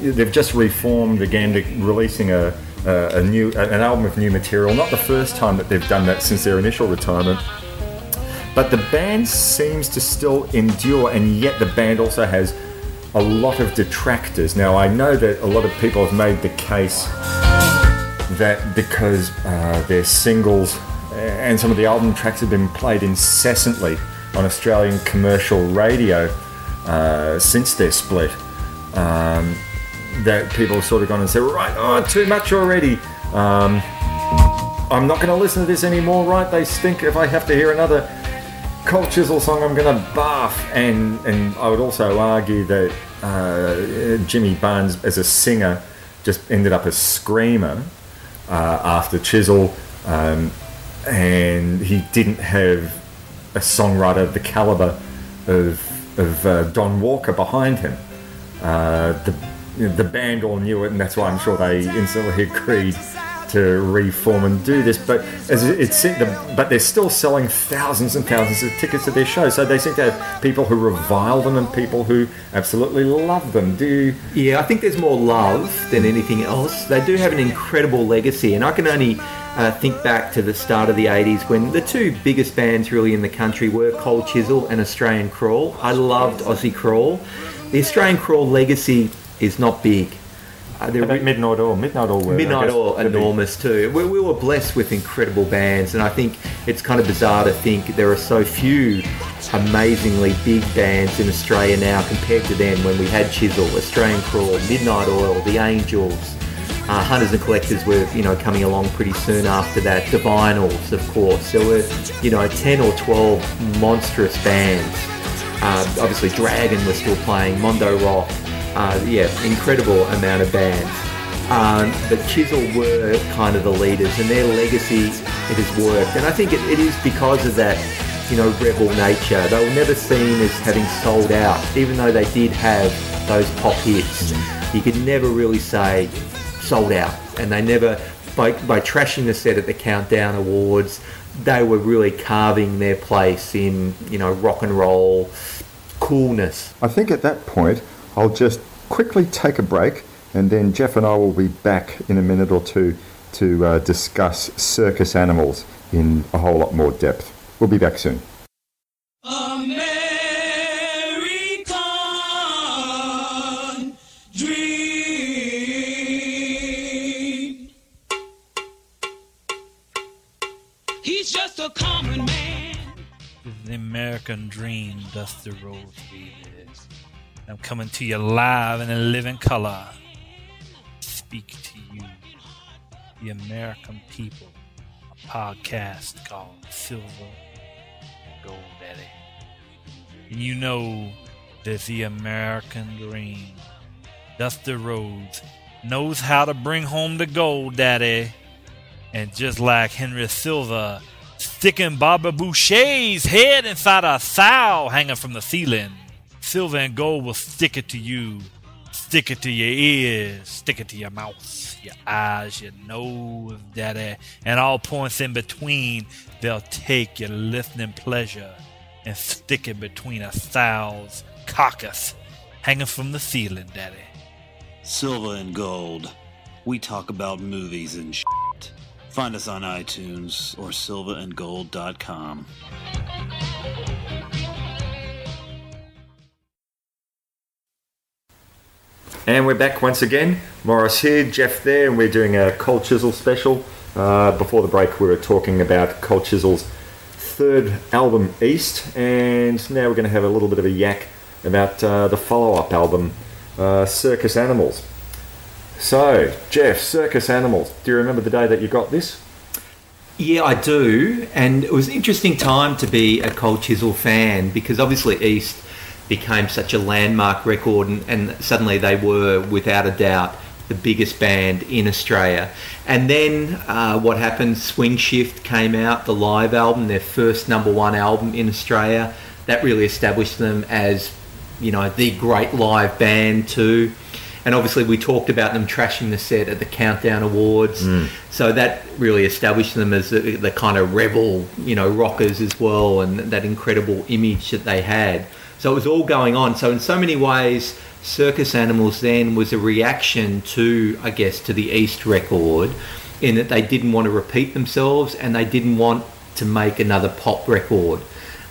they've just reformed again, releasing a, a, a new an album of new material. Not the first time that they've done that since their initial retirement. But the band seems to still endure, and yet the band also has a lot of detractors. Now, I know that a lot of people have made the case that because uh, their singles and some of the album tracks have been played incessantly on Australian commercial radio uh, since their split, um, that people have sort of gone and said, right, oh, too much already. Um, I'm not going to listen to this anymore, right? They stink. If I have to hear another Cold Chisel song, I'm going to barf. And and I would also argue that uh, Jimmy Barnes, as a singer, just ended up a screamer uh, after Chisel, um, and he didn't have a songwriter of the caliber of of uh, Don Walker behind him. Uh, the the band all knew it, and that's why I'm sure they instantly agreed to reform and do this. But as it, it but they're still selling thousands and thousands of tickets to their shows. So they seem to have people who revile them and people who absolutely love them. Do you? Yeah, I think there's more love than anything else. They do have an incredible legacy, and I can only uh, think back to the start of the 80s when the two biggest bands really in the country were Cold Chisel and Australian Crawl. I loved Aussie Crawl. The Australian Crawl legacy is not big. Uh, they're re- Midnight Oil, Midnight Oil, were, Midnight Oil, enormous too. We, we were blessed with incredible bands, and I think it's kind of bizarre to think there are so few amazingly big bands in Australia now compared to then when we had Chisel, Australian Crawl, Midnight Oil, The Angels. Uh, Hunters and Collectors were, you know, coming along pretty soon after that. Divinyls, of course. There were, you know, 10 or 12 monstrous bands. Uh, obviously, Dragon was still playing, Mondo Rock. Uh, yeah, incredible amount of bands. Um, but Chisel were kind of the leaders, and their legacy it has worked. And I think it, it is because of that, you know, rebel nature. They were never seen as having sold out, even though they did have those pop hits. You could never really say sold out, and they never by by trashing the set at the Countdown Awards. They were really carving their place in, you know, rock and roll coolness. I think at that point, I'll just quickly take a break, and then Jeff and I will be back in a minute or two to uh, discuss circus animals in a whole lot more depth. We'll be back soon. American dream. He's just a common man. The American Dream, Dusty Rhodes, baby. I'm coming to you live in a living color. Speak to you, the American people. A podcast called Silver and Gold Daddy. And you know that the American Dream, Dusty Rhodes, knows how to bring home the gold, Daddy. And just like Henry Silva sticking Barbara Bouchet's head inside a sow hanging from the ceiling. Silver and gold will stick it to you, stick it to your ears, stick it to your mouth, your eyes, your nose, daddy, and all points in between. They'll take your listening pleasure and stick it between a sow's carcass hanging from the ceiling, daddy. Silver and Gold. We talk about movies and shit. Find us on iTunes or silverandgold.com. And we're back once again. Morris here, Jeff there, and we're doing a Cold Chisel special. Uh, before the break, we were talking about Cold Chisel's third album, East, and now we're going to have a little bit of a yak about uh, the follow up album, uh, Circus Animals. So, Jeff, Circus Animals, do you remember the day that you got this? Yeah, I do, and it was an interesting time to be a Cold Chisel fan because obviously East became such a landmark record, and, and suddenly they were, without a doubt, the biggest band in Australia. And then uh, what happened? Swing Shift came out, the live album, their first number one album in Australia. That really established them as, you know, the great live band too. And obviously, we talked about them trashing the set at the Countdown Awards, so that really established them as the, the kind of rebel, you know, rockers as well, and that incredible image that they had. So it was all going on. So in so many ways, Circus Animals then was a reaction to, I guess, to the East record, in that they didn't want to repeat themselves and they didn't want to make another pop record.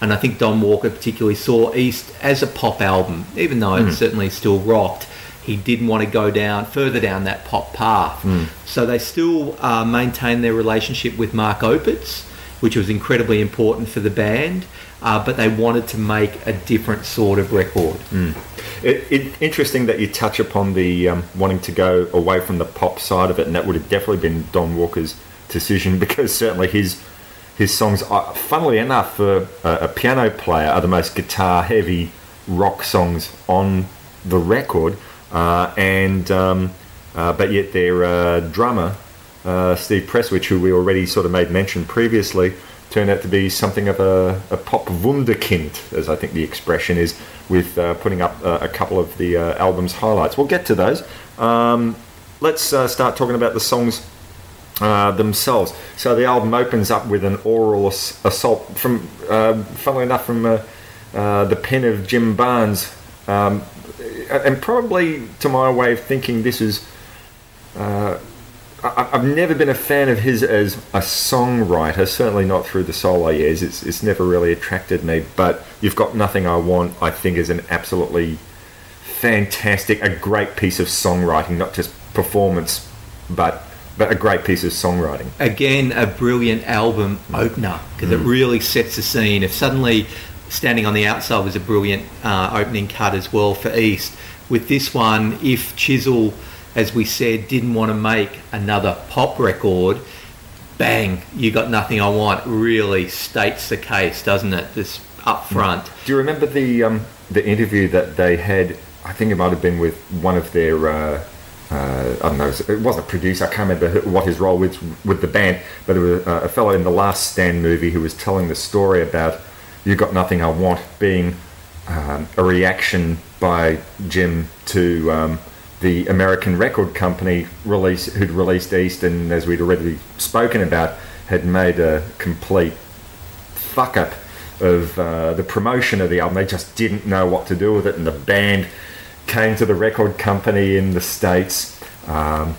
And I think Don Walker particularly saw East as a pop album, even though it certainly still rocked. He didn't want to go down further down that pop path. So they still uh, maintained their relationship with Mark Opitz, which was incredibly important for the band. Uh, but they wanted to make a different sort of record. It, it, interesting that you touch upon the um, wanting to go away from the pop side of it, and that would have definitely been Don Walker's decision because certainly his his songs, are, funnily enough, for a, a piano player, are the most guitar heavy rock songs on the record, uh, and um, uh, but yet their uh, drummer uh, Steve Prestwich, who we already sort of made mention previously, turned out to be something of a, a pop wunderkind, as I think the expression is, with uh, putting up uh, a couple of the uh, album's highlights. We'll get to those. Um, let's uh, start talking about the songs uh, themselves. So the album opens up with an oral ass- assault from, uh, funnily enough, from the pen of Jim Barnes, um, and probably to my way of thinking, this is. Uh, I- I've never been a fan of his as a songwriter, certainly not through the solo years. It's, it's never really attracted me. But You've Got Nothing I Want, I think, is an absolutely fantastic, a great piece of songwriting, not just performance, but but a great piece of songwriting. again a brilliant album opener because it really sets the scene. If suddenly standing on the outside was a brilliant uh, opening cut as well for East, with this one, if Chisel, as we said, didn't want to make another pop record, bang, you got nothing I want. Really states the case, doesn't it? This up front. Do you remember the um, the interview that they had? I think it might have been with one of their. Uh, uh, I don't know. It wasn't a producer. I can't remember what his role was with the band, but it was uh, a fellow in the Last Stand movie who was telling the story about "You Got Nothing I Want" being um, a reaction by Jim to um, the American record company release who'd released East, and as we'd already spoken about, had made a complete fuck up of uh, the promotion of the album. They just didn't know what to do with it, and the band came to the record company in the states, um,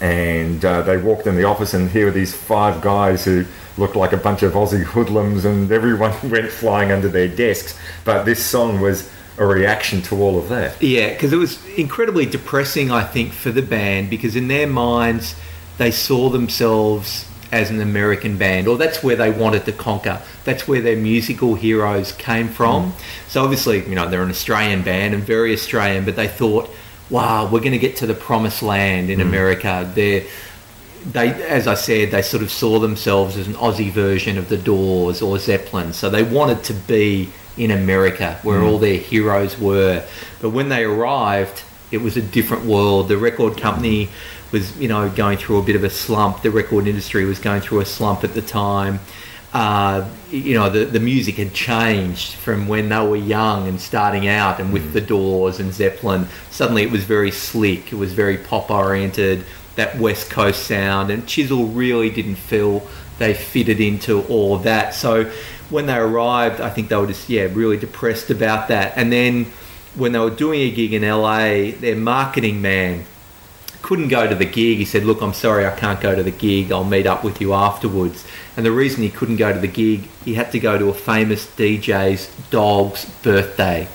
and uh, they walked in the office, and here were these five guys who looked like a bunch of Aussie hoodlums, and everyone went flying under their desks. But this song was a reaction to all of that. Yeah, because it was incredibly depressing, I think, for the band because in their minds they saw themselves as an American band, or that's where they wanted to conquer. That's where their musical heroes came from. So obviously, you know, they're an Australian band and very Australian, but they thought, wow, we're going to get to the promised land in mm. America. They're they, as I said, they sort of saw themselves as an Aussie version of the Doors or Zeppelin. So they wanted to be in America, where all their heroes were. But when they arrived, it was a different world. The record company was, you know, going through a bit of a slump. The record industry was going through a slump at the time. uh, you know, the, the music had changed from when they were young and starting out and with the Doors and Zeppelin. Suddenly it was very slick, it was very pop oriented, that West Coast sound, and Chisel really didn't feel they fitted into all of that. So when they arrived, I think they were just, yeah, really depressed about that. And then when they were doing a gig in LA, their marketing man couldn't go to the gig. He said, Look, I'm sorry, I can't go to the gig. I'll meet up with you afterwards. And the reason he couldn't go to the gig, he had to go to a famous DJ's dog's birthday.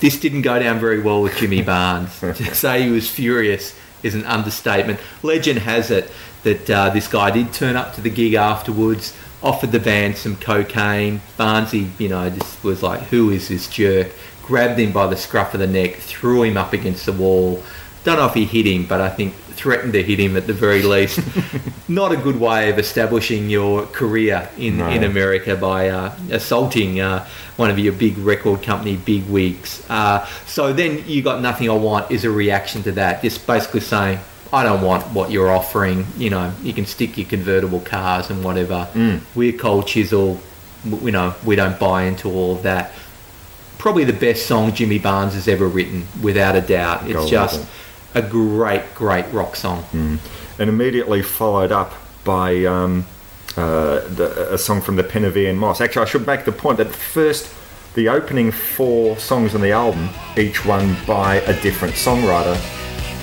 This didn't go down very well with Jimmy Barnes. to say he was furious is an understatement. Legend has it that uh, this guy did turn up to the gig afterwards, offered the band some cocaine. Barnsey, you know, just was like, Who is this jerk? Grabbed him by the scruff of the neck, threw him up against the wall. Don't know if he hit him, but I think threatened to hit him at the very least. Not a good way of establishing your career in, No. in America by uh, assaulting uh, one of your big record company big wigs. Uh, so then you got nothing I want is a reaction to that, just basically saying. I don't want what you're offering. You know, you can stick your convertible cars and whatever. We're cold chisel. You know, we don't buy into all of that probably the best song Jimmy Barnes has ever written, without a doubt. It's Gold just level. a great, great rock song. and immediately followed up by um, uh, the, a song from the pen of Ian Moss. Actually, I should make the point that first, the opening four songs on the album, each one by a different songwriter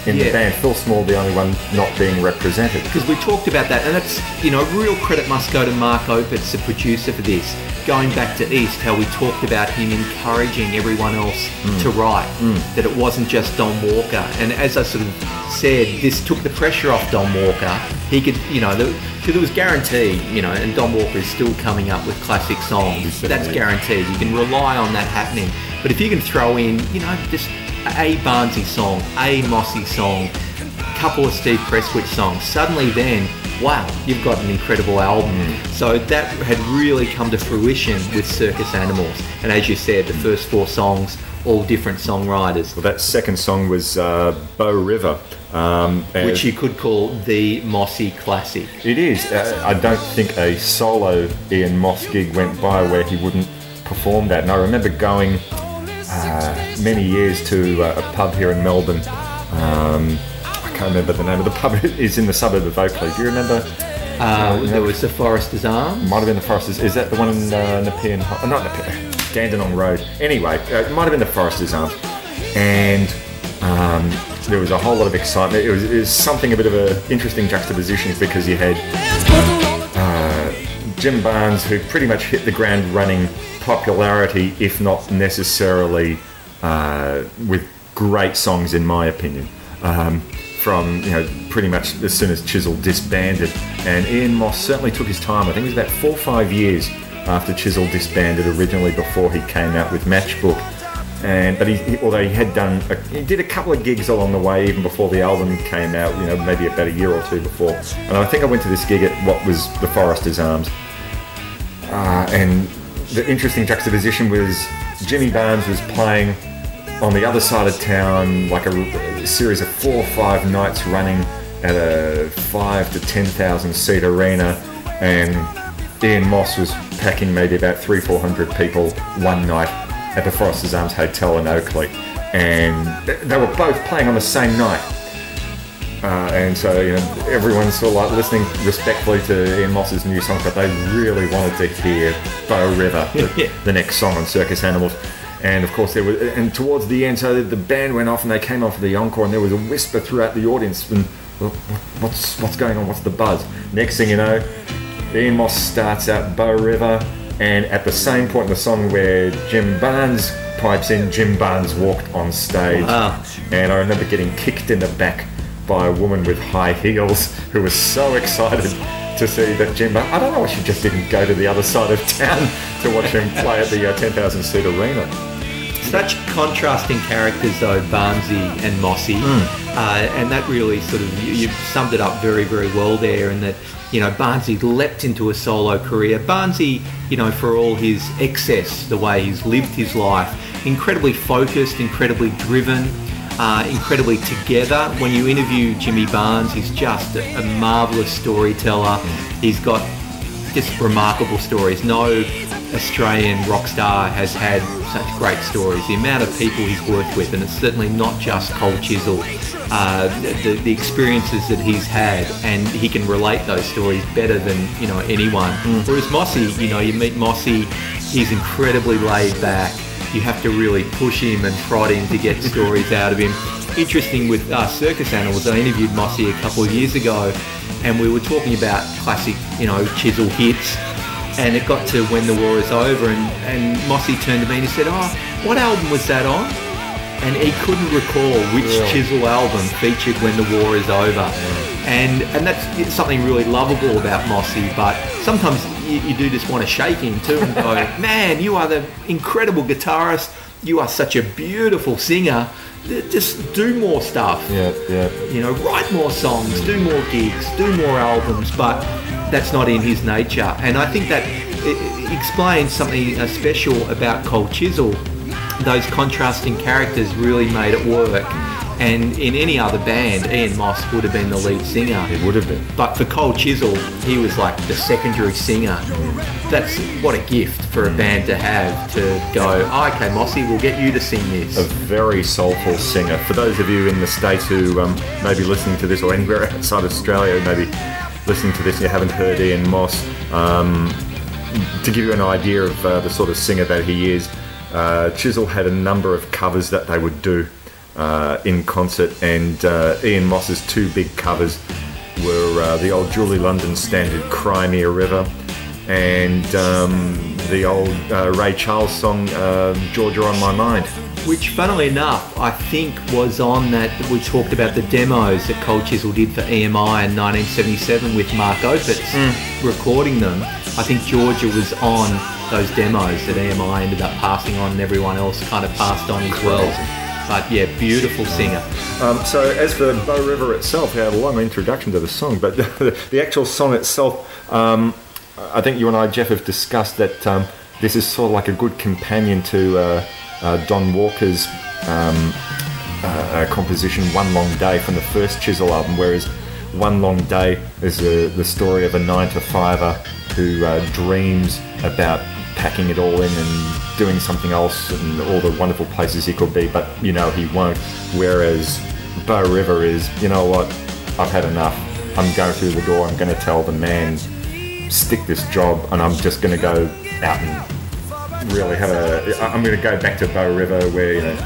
in the band. Phil Small, the only one not being represented. Because we talked about that, and that's, you know, real credit must go to Mark Opitz, the producer for this. Going back to East, how we talked about him encouraging everyone else mm. to write, mm. that it wasn't just Don Walker. And as I sort of said, this took the pressure off Don Walker. He could, you know, because it was guaranteed, you know, and Don Walker is still coming up with classic songs. That's guaranteed. You can rely on that happening. But if you can throw in, you know, just a Barnsey song, a Mossy song, a couple of Steve Prestwich songs, suddenly then, wow, you've got an incredible album. So that had really come to fruition with Circus Animals. And as you said, the first four songs, all different songwriters, Well, that second song was uh, Bow River. Um, which you could call the Mossy classic. It is. Uh, I don't think a solo Ian Moss gig went by where he wouldn't perform that. And I remember going uh, many years to uh, a pub here in Melbourne. Um, I can't remember the name of the pub. It is in the suburb of Oakleigh. Do you remember? Uh, there was The Forester's Arms. Might have been the Foresters. Is that the one in uh, Nepean? Oh, not Nepean. Dandenong Road. Anyway, uh, it might have been the Foresters Arms. And um, there was a whole lot of excitement. It was, it was something a bit of an interesting juxtaposition because you had Jim Barnes, who pretty much hit the ground running popularity, if not necessarily uh, with great songs, in my opinion. Um, from you know pretty much as soon as Chisel disbanded, and Ian Moss certainly took his time. I think it was about four or five years after Chisel disbanded originally before he came out with Matchbook. And but he, although he had done, a, he did a couple of gigs along the way, even before the album came out. You know, maybe about a year or two before. And I think I went to this gig at what was the Foresters Arms. Uh, and the interesting juxtaposition was Jimmy Barnes was playing on the other side of town, like a, a series of four or five nights running at a five to ten thousand seat arena, and Ian Moss was packing maybe about three, four hundred people one night at the Foresters Arms Hotel in Oakleigh, and they were both playing on the same night. Uh, and so, you know, everyone's sort of like listening respectfully to Ian Moss's new song, but they really wanted to hear Bow River, the, the next song on Circus Animals. And of course, there was, and towards the end, so the band went off and they came off for the encore, and there was a whisper throughout the audience, and "What- what- what's what's going on? What's the buzz? Next thing you know, Ian Moss starts out Bow River, and at the same point in the song where Jim Barnes pipes in, Jim Barnes walked on stage. Wow. And I remember getting kicked in the back by a woman with high heels who was so excited to see that Jim I don't know why she just didn't go to the other side of town to watch him play at the uh, 10,000 seat arena. Such contrasting characters, though, Barnsey and Mossy, uh, and that really sort of you, you summed it up very, very well there. In that, you know, Barnsey leapt into a solo career. Barnsey, you know, for all his excess, the way he's lived his life, incredibly focused, incredibly driven, uh, incredibly together. When you interview Jimmy Barnes, he's just a, marvelous storyteller. He's got just remarkable stories. No Australian rock star has had such great stories. The amount of people he's worked with, and it's certainly not just Cold Chisel, uh, the, the experiences that he's had, and he can relate those stories better than you know anyone. Whereas Mossy, you know, you meet Mossy, he's incredibly laid back. You have to really push him and prod him to get stories out of him. Interesting with uh, circus animals. I interviewed Mossy a couple of years ago, and we were talking about classic, you know, chisel hits. And it got to when the war is over, and, and Mossy turned to me and he said, "Oh, what album was that on?" And he couldn't recall which Chisel album featured when the war is over. And and that's something really lovable about Mossy. But sometimes you, you do just want to shake him too and go, "Man, you are the incredible guitarist. You are such a beautiful singer. Just do more stuff." Yeah, yeah. you know, write more songs, do more gigs, do more albums, but that's not in his nature. And I think that explains something uh, special about Cold Chisel. Those contrasting characters really made it work. And in any other band, Ian Moss would have been the lead singer. It would have been. But for Cold Chisel, he was like the secondary singer. That's what a gift for a band to have to go, oh, okay, Mossy, we'll get you to sing this. a very soulful singer. For those of you in the States who um, may be listening to this or anywhere outside Australia maybe listening to this and you haven't heard Ian Moss, um, to give you an idea of uh, the sort of singer that he is, uh, Chisel had a number of covers that they would do uh, in concert, and uh, Ian Moss's two big covers were uh, the old Julie London standard Cry Me a River and um, the old uh, Ray Charles song uh, Georgia on My Mind. Which, funnily enough, I think was on that we talked about the demos that Cold Chisel did for EMI in 1977 with Mark Opitz recording them. I think Georgia was on those demos that EMI ended up passing on, and everyone else kind of passed on as well. But yeah, beautiful singer. Um, so as for Bow River itself, we had a long introduction to the song, but the, the actual song itself, um, I think you and I, Jeff, have discussed that um, this is sort of like a good companion to uh, uh, Don Walker's um, uh, composition "One Long Day" from the first Chisel album, whereas "One Long Day" is the the story of a nine to fiver who uh, dreams about packing it all in and doing something else and all the wonderful places he could be, but you know he won't. Whereas Bow River is, you know what, I've had enough. I'm going through the door. I'm going to tell the man, stick this job, and I'm just going to go out and really have a. I'm going to go back to Bow River where you know.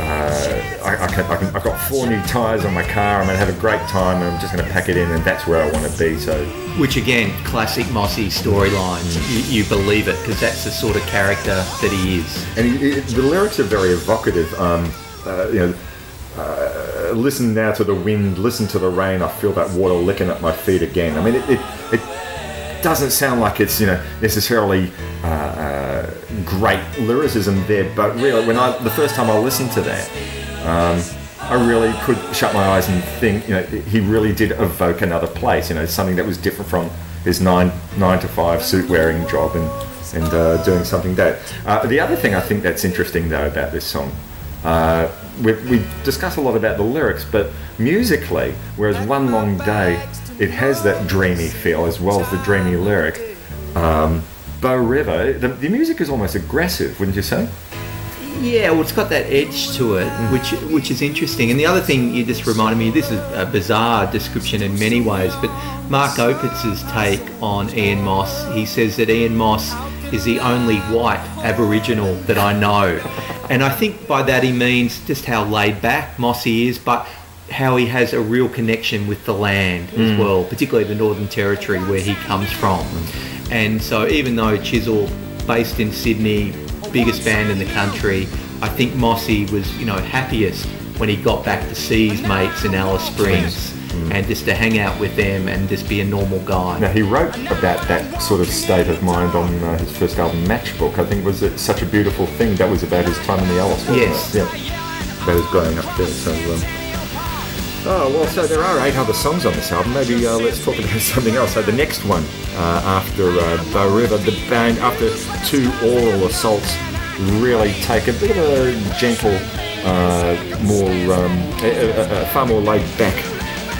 Uh, I, I, can, I can, I've got four new tyres on my car. I'm going to have a great time, and I'm just going to pack it in, and that's where I want to be. So Which again, classic Mossy storyline. You, you believe it because that's the sort of character that he is. and he, he- the lyrics are very evocative. Um, uh, you know, uh, listen now to the wind, listen to the rain. I feel that water licking at my feet again. I mean, it, it, it doesn't sound like it's you know necessarily uh, uh, great lyricism there, but really, when I the first time I listened to that. Um, I really could shut my eyes and think, you know, he really did evoke another place, you know, something that was different from his nine nine to five suit wearing job and and uh, doing something that. Uh, the other thing I think that's interesting though about this song, uh, we, we discuss a lot about the lyrics, but musically, whereas One Long Day, it has that dreamy feel as well as the dreamy lyric. Um, Bow River, the, the music is almost aggressive, wouldn't you say? Yeah, well, it's got that edge to it, which which is interesting. And the other thing you just reminded me, this is a bizarre description in many ways, but Mark Opitz's take on Ian Moss, he says that Ian Moss is the only white Aboriginal that I know. And I think by that he means just how laid back Mossy is, but how he has a real connection with the land as well, particularly the Northern Territory where he comes from. And so even though Chisel, based in Sydney, biggest band in the country, I think Mossy was, you know, happiest when he got back to see his mates in Alice Springs and just to hang out with them and just be a normal guy. Now he wrote about that sort of state of mind on uh, his first album, Matchbook. I think was it such a beautiful thing. That was about his time in the Alice. Yes. it? Yeah. About his growing up there. So. Um, oh well, so there are eight other songs on this album. Maybe uh, let's talk about something else. So the next one uh, after uh, Bow River, the band after two oral assaults really take a bit of a gentle, uh, more um, a, a, a far more laid back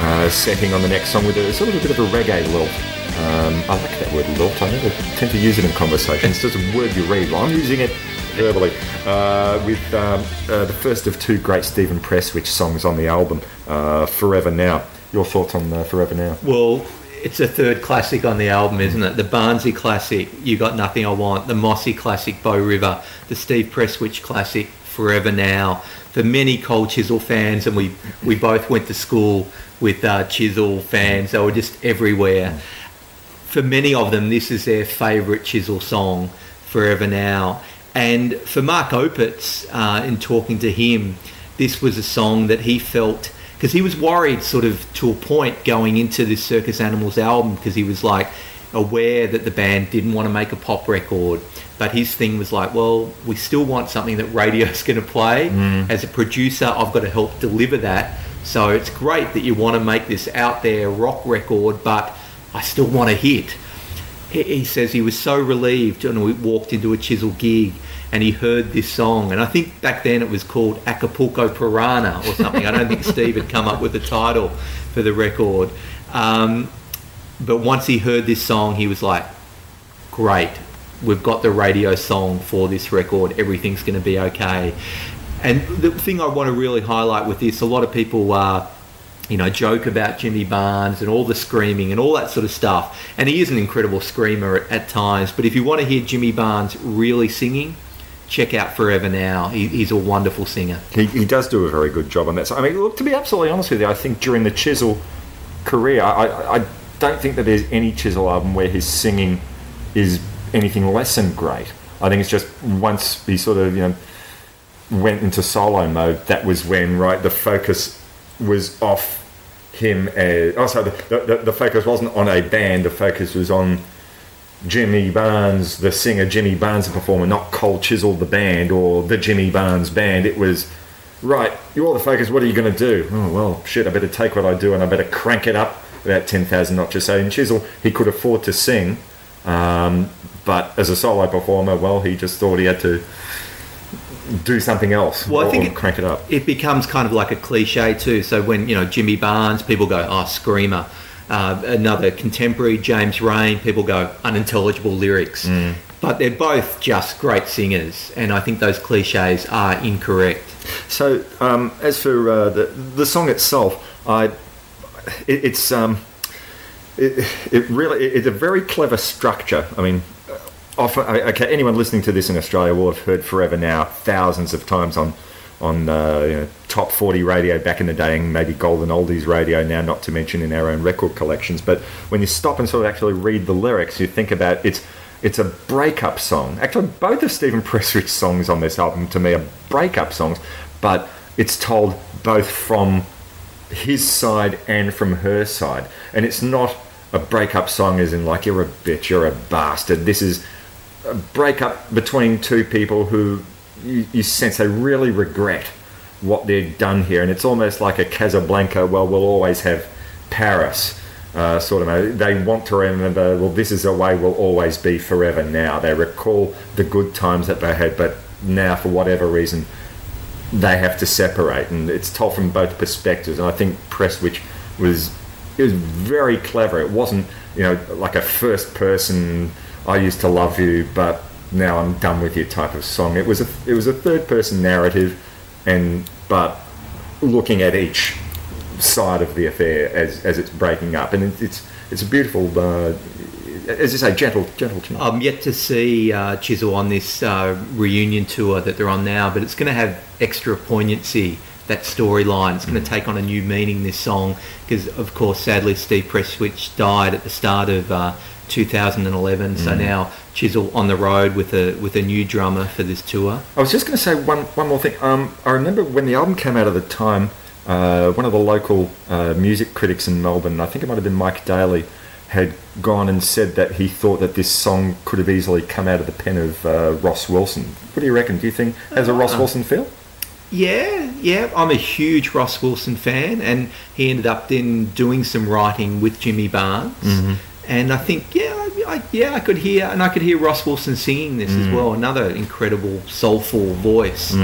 uh, setting on the next song with a sort of a bit of a reggae lilt. Um, I like that word lilt. I never tend to use it in conversation. It's just a word you read. Well, I'm using it verbally uh, with um, uh, the first of two great Stephen Prestwich songs on the album, uh, Forever Now. Your thoughts on uh, Forever Now? Well, it's a third classic on the album, isn't it? The Barnsey classic, You Got Nothing I Want, the Mossy classic, Bow River, the Steve Prestwich classic, Forever Now. For many Cold Chisel fans, and we, we both went to school with uh, Chisel fans, they were just everywhere. For many of them, this is their favourite Chisel song, Forever Now. And for Mark Opitz, uh, in talking to him, this was a song that he felt because he was worried, sort of to a point, going into this Circus Animals album because he was like aware that the band didn't want to make a pop record, but his thing was like, well, we still want something that radio's going to play. As a producer, I've got to help deliver that. So it's great that you want to make this out there rock record, but I still want a hit he, he says he was so relieved when we walked into a Chisel gig and he heard this song. And I think back then it was called Acapulco Piranha or something. I don't think Steve had come up with the title for the record. Um, but once he heard this song, he was like, great, we've got the radio song for this record. Everything's going to be okay. And the thing I want to really highlight with this, a lot of people uh, you know, joke about Jimmy Barnes and all the screaming and all that sort of stuff. And he is an incredible screamer at, at times. But if you want to hear Jimmy Barnes really singing, check out Forever Now. He, he's a wonderful singer. He, he does do a very good job on that. So, I mean, look, to be absolutely honest with you, I think during the Chisel career, I, I, don't think that there's any Chisel album where his singing is anything less than great. I think it's just once he sort of, you know, went into solo mode, that was when, right, the focus was off him as. Oh, sorry, the, the, the focus wasn't on a band, the focus was on Jimmy Barnes, the singer Jimmy Barnes, the performer, not Cold Chisel, the band, or the Jimmy Barnes band. It was, right, you're all the focus, what are you going to do? Oh, well, shit, I better take what I do and I better crank it up about 10,000 notches. So in Chisel, he could afford to sing, um, but as a solo performer, well, he just thought he had to do something else Well, I think it- crank it up. It becomes kind of like a cliche too. So when, you know, Jimmy Barnes, people go, oh, screamer. Uh, another contemporary, James Reyne, people go, unintelligible lyrics. But they're both just great singers. And I think those cliches are incorrect. So, um, as for uh, the the song itself, I it, it's um, it, it really it's a very clever structure. I mean, uh, often okay, anyone listening to this in Australia will have heard "Forever Now" thousands of times on on uh, you know, top 40 radio back in the day and maybe golden oldies radio now not to mention in our own record collections but when you stop and sort of actually read the lyrics you think about it's it's a breakup song actually both of Stephen Prestwich's songs on this album to me are breakup songs but it's told both from his side and from her side. And it's not a breakup song as in like you're a bitch, you're a bastard. This is a breakup between two people who you, sense they really regret what they've done here. And it's almost like a Casablanca, well, we'll always have Paris. Uh, sort of, uh, they want to remember. Well, this is the way we'll always be forever. Now they recall the good times that they had, but now for whatever reason, they have to separate, and it's told from both perspectives. And I think Prestwich was it was very clever. It wasn't you know like a first person "I used to love you, but now I'm done with you" type of song. It was a it was a third person narrative, and but looking at each side of the affair as as it's breaking up, and it, it's it's a beautiful. Uh, as you say, gentle, gentle tune. I'm yet to see uh, Chisel on this uh, reunion tour that they're on now, but it's going to have extra poignancy. That storyline, it's going to take on a new meaning. This song, because of course, sadly, Steve Prestwich died at the start of uh, 2011. So now Chisel on the road with a with a new drummer for this tour. I was just going to say one one more thing. Um, I remember when the album came out at the time, uh, one of the local uh, music critics in Melbourne, I think it might have been Mike Daly, had gone and said that he thought that this song could have easily come out of the pen of uh, Ross Wilson. What do you reckon? Do you think has a Ross Wilson feel? Yeah, yeah, I'm a huge Ross Wilson fan, and he ended up then doing some writing with Jimmy Barnes. And I think, yeah, I, yeah, I could hear, and I could hear Ross Wilson singing this as well. Another incredible soulful voice.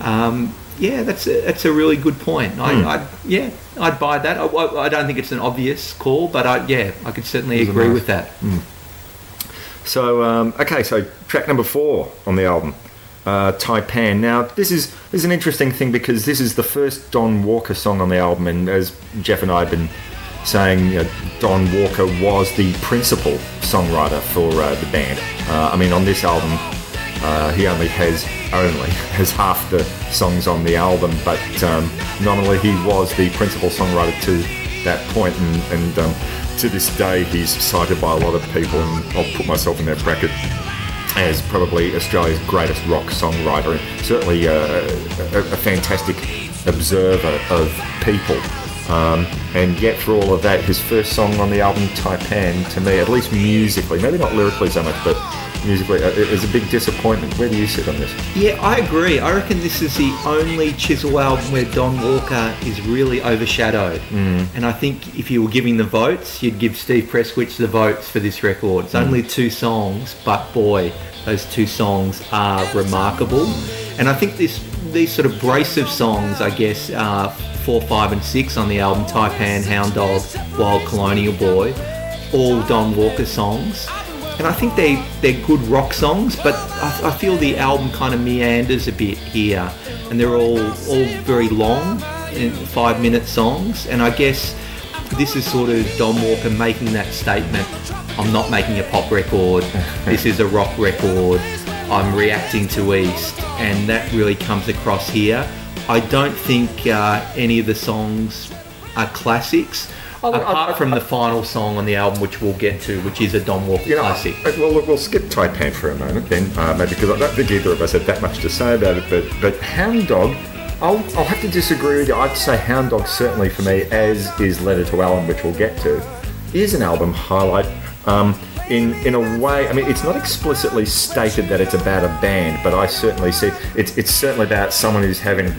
Um, yeah, that's a, that's a really good point. I, Hmm. I yeah, I'd buy that. I, I, don't think it's an obvious call, but I, yeah, I could certainly are agree nice. with that. So um, okay, so track number four on the album, uh, Taipan. Now this is this is an interesting thing because this is the first Don Walker song on the album, and as Jeff and I have been saying, you know, Don Walker was the principal songwriter for uh, the band. Uh, I mean, on this album, uh, he only has only has half the songs on the album, but um, nominally he was the principal songwriter to that point, and, and um, to this day he's cited by a lot of people, and I'll put myself in that bracket as probably Australia's greatest rock songwriter, and certainly uh, a, a fantastic observer of people. Um, and yet, for all of that, his first song on the album, Taipan, to me, at least musically, maybe not lyrically so much, but musically, uh, it is a big disappointment. Where do you sit on this? Yeah, I agree. I reckon this is the only Chisel album where Don Walker is really overshadowed. Mm. And I think if you were giving the votes, you'd give Steve Prestwich the votes for this record. It's only two songs, but boy, those two songs are remarkable. And I think this these sort of brace of songs, I guess, uh, four, five, and six on the album, Taipan, Hound Dog, Wild Colonial Boy, all Don Walker songs and I think they they're good rock songs, but I, I feel the album kind of meanders a bit here, and they're all all very long, five minute songs, and I guess this is sort of Don Walker making that statement: I'm not making a pop record. this is a rock record. I'm reacting to East, and that really comes across here. I don't think uh, any of the songs are classics. I- Apart I- from the final song on the album, which we'll get to, which is a Don Walker You know, classic. well, look, we'll skip Taipan for a moment then, uh, maybe because I don't think either of us had that much to say about it. But but Hound Dog, I'll, I'll have to disagree with you. I'd say Hound Dog certainly for me, as is Letter to Alan, which we'll get to, is an album highlight. Um, in in a way, I mean, it's not explicitly stated that it's about a band, but I certainly see it's it's certainly about someone who's having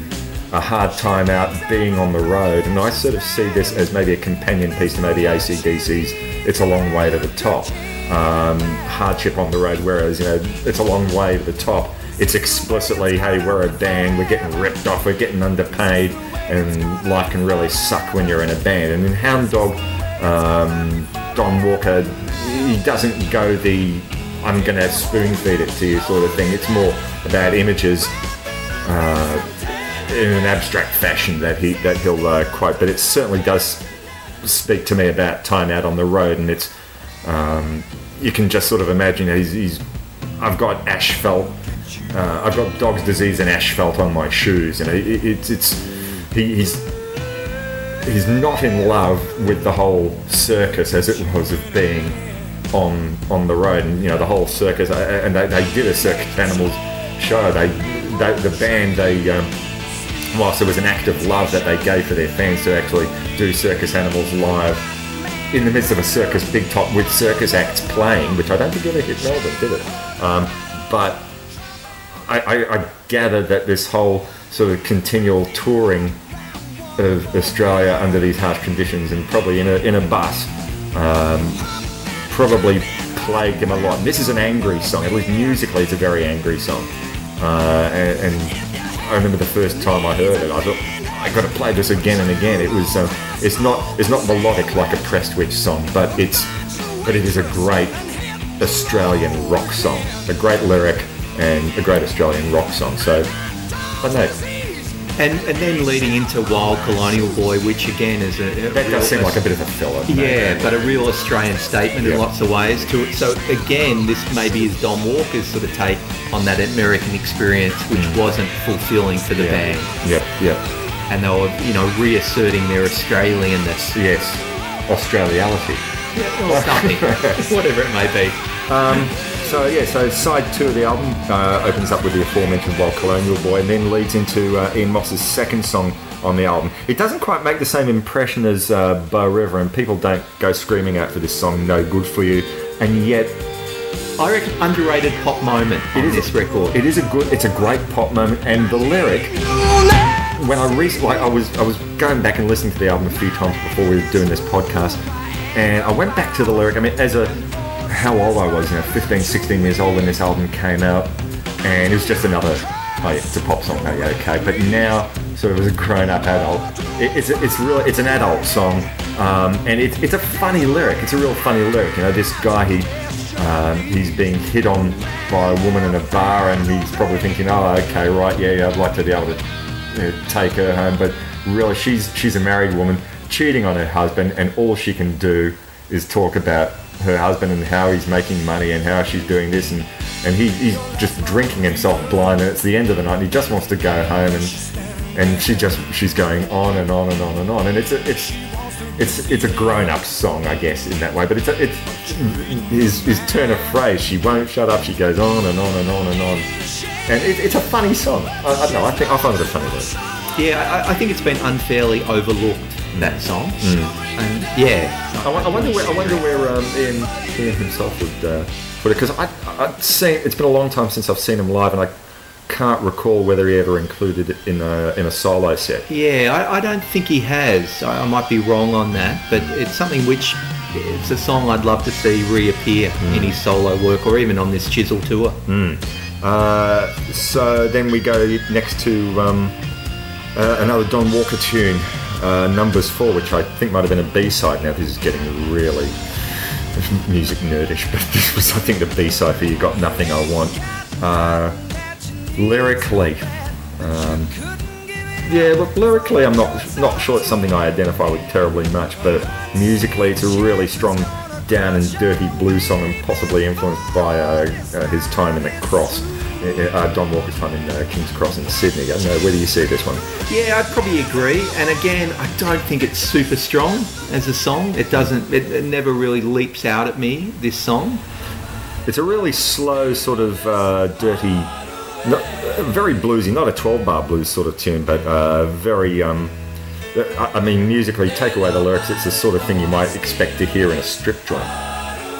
a hard time out being on the road. And I sort of see this as maybe a companion piece to maybe ACDC's It's a Long Way to the Top. Um, hardship on the road, whereas, you know, It's a Long Way to the Top. It's explicitly, hey, we're a band, we're getting ripped off, we're getting underpaid, and life can really suck when you're in a band. And in Hound Dog, um, Don Walker, he doesn't go the I'm going to spoon feed it to you sort of thing. It's more about images uh, in an abstract fashion that he that he'll uh, quote, but it certainly does speak to me about time out on the road, and it's um, you can just sort of imagine he's, he's I've got asphalt, uh, I've got dog's disease and asphalt on my shoes, and it, it's it's he, he's he's not in love with the whole circus as it was of being on on the road, and you know the whole circus, and they, they did a circus animals show. They, they the band they. Um, whilst it was an act of love that they gave for their fans to actually do Circus Animals live in the midst of a circus big top with circus acts playing, which I don't think ever hit Melbourne, did it? Um, but I, I, I gather that this whole sort of continual touring of Australia under these harsh conditions and probably in a, in a bus um, probably plagued him a lot. And this is an angry song, at least musically, it's a very angry song. Uh, and, and I remember the first time I heard it, I thought I got to play this again and again. It was um, it's not it's not melodic like a Prestwich song, but it's but it is a great Australian rock song, a great lyric and a great Australian rock song. So I know. And, and then leading into Wild Colonial Boy, which again is a, a That real- does seem like a bit of a filler. doesn't? Yeah, but a real Australian statement Yeah. in lots of ways to it. So again, this maybe is Don Walker's sort of take on that American experience, which wasn't fulfilling for the Mm. Yeah. band, Yep, yep. and they were you know reasserting their Australianness. Yes. Australiality. or something, whatever it may be. Um, so yeah, so side two of the album uh, opens up with the aforementioned Wild Colonial Boy, and then leads into uh, Ian Moss's second song on the album. It doesn't quite make the same impression as uh, Bow River, and people don't go screaming out for this song "No Good for You," and yet I reckon underrated pop moment on this record. it is a good, it's a great pop moment, and the lyric. When I re- like, I was I was going back and listening to the album a few times before we were doing this podcast, and I went back to the lyric. I mean, as a how old I was, you know, 15, 16 years old when this album came out, and it was just another oh yeah, it's a pop song. Oh yeah, okay. But now, sort of as a grown-up adult, it, it's it's really it's an adult song, um, and it's it's a funny lyric. It's a real funny lyric. You know, this guy he um, he's being hit on by a woman in a bar, and he's probably thinking, oh okay, right, yeah, yeah I'd like to be able to you know, take her home, but really she's she's a married woman cheating on her husband, and all she can do is talk about her husband and how he's making money and how she's doing this and and he, he's just drinking himself blind and it's the end of the night and he just wants to go home and and she just she's going on and on and on and on and it's a, it's it's it's a grown-up song I guess in that way but it's a, it's his, his turn of phrase. She won't shut up she goes on and on and on and on. And it, it's a funny song. I, I don't know I think I find it a funny lyric Yeah, I, I think it's been unfairly overlooked that song. And yeah, I, I wonder where I wonder where um, Ian, Ian himself would uh, put it because I I've seen it's been a long time since I've seen him live and I can't recall whether he ever included it in a in a solo set. yeah, I, I don't think he has. I, I might be wrong on that, but it's something which it's a song I'd love to see reappear in his solo work or even on this Chisel tour. Uh, so then we go next to um, uh, another Don Walker tune, uh, Numbers Four, which I think might have been a B side. Now this is getting really music nerdish, but this was I think the B side for You Got Nothing I Want. Uh, lyrically, um, yeah, look, lyrically, I'm not not sure it's something I identify with terribly much, but musically, it's a really strong, down and dirty blues song, and possibly influenced by uh, uh, his time in the Cross, uh, Don Walker's time in uh, King's Cross in Sydney. I don't know whether you see this one. Yeah, I'd probably agree. And again, I don't think it's super strong as a song. It doesn't. It, it never really leaps out at me. This song. It's a really slow, sort of uh, dirty, not, very bluesy, not a 12 bar blues sort of tune, but uh, very. Um, I I mean, musically, take away the lyrics, it's the sort of thing you might expect to hear in a strip joint.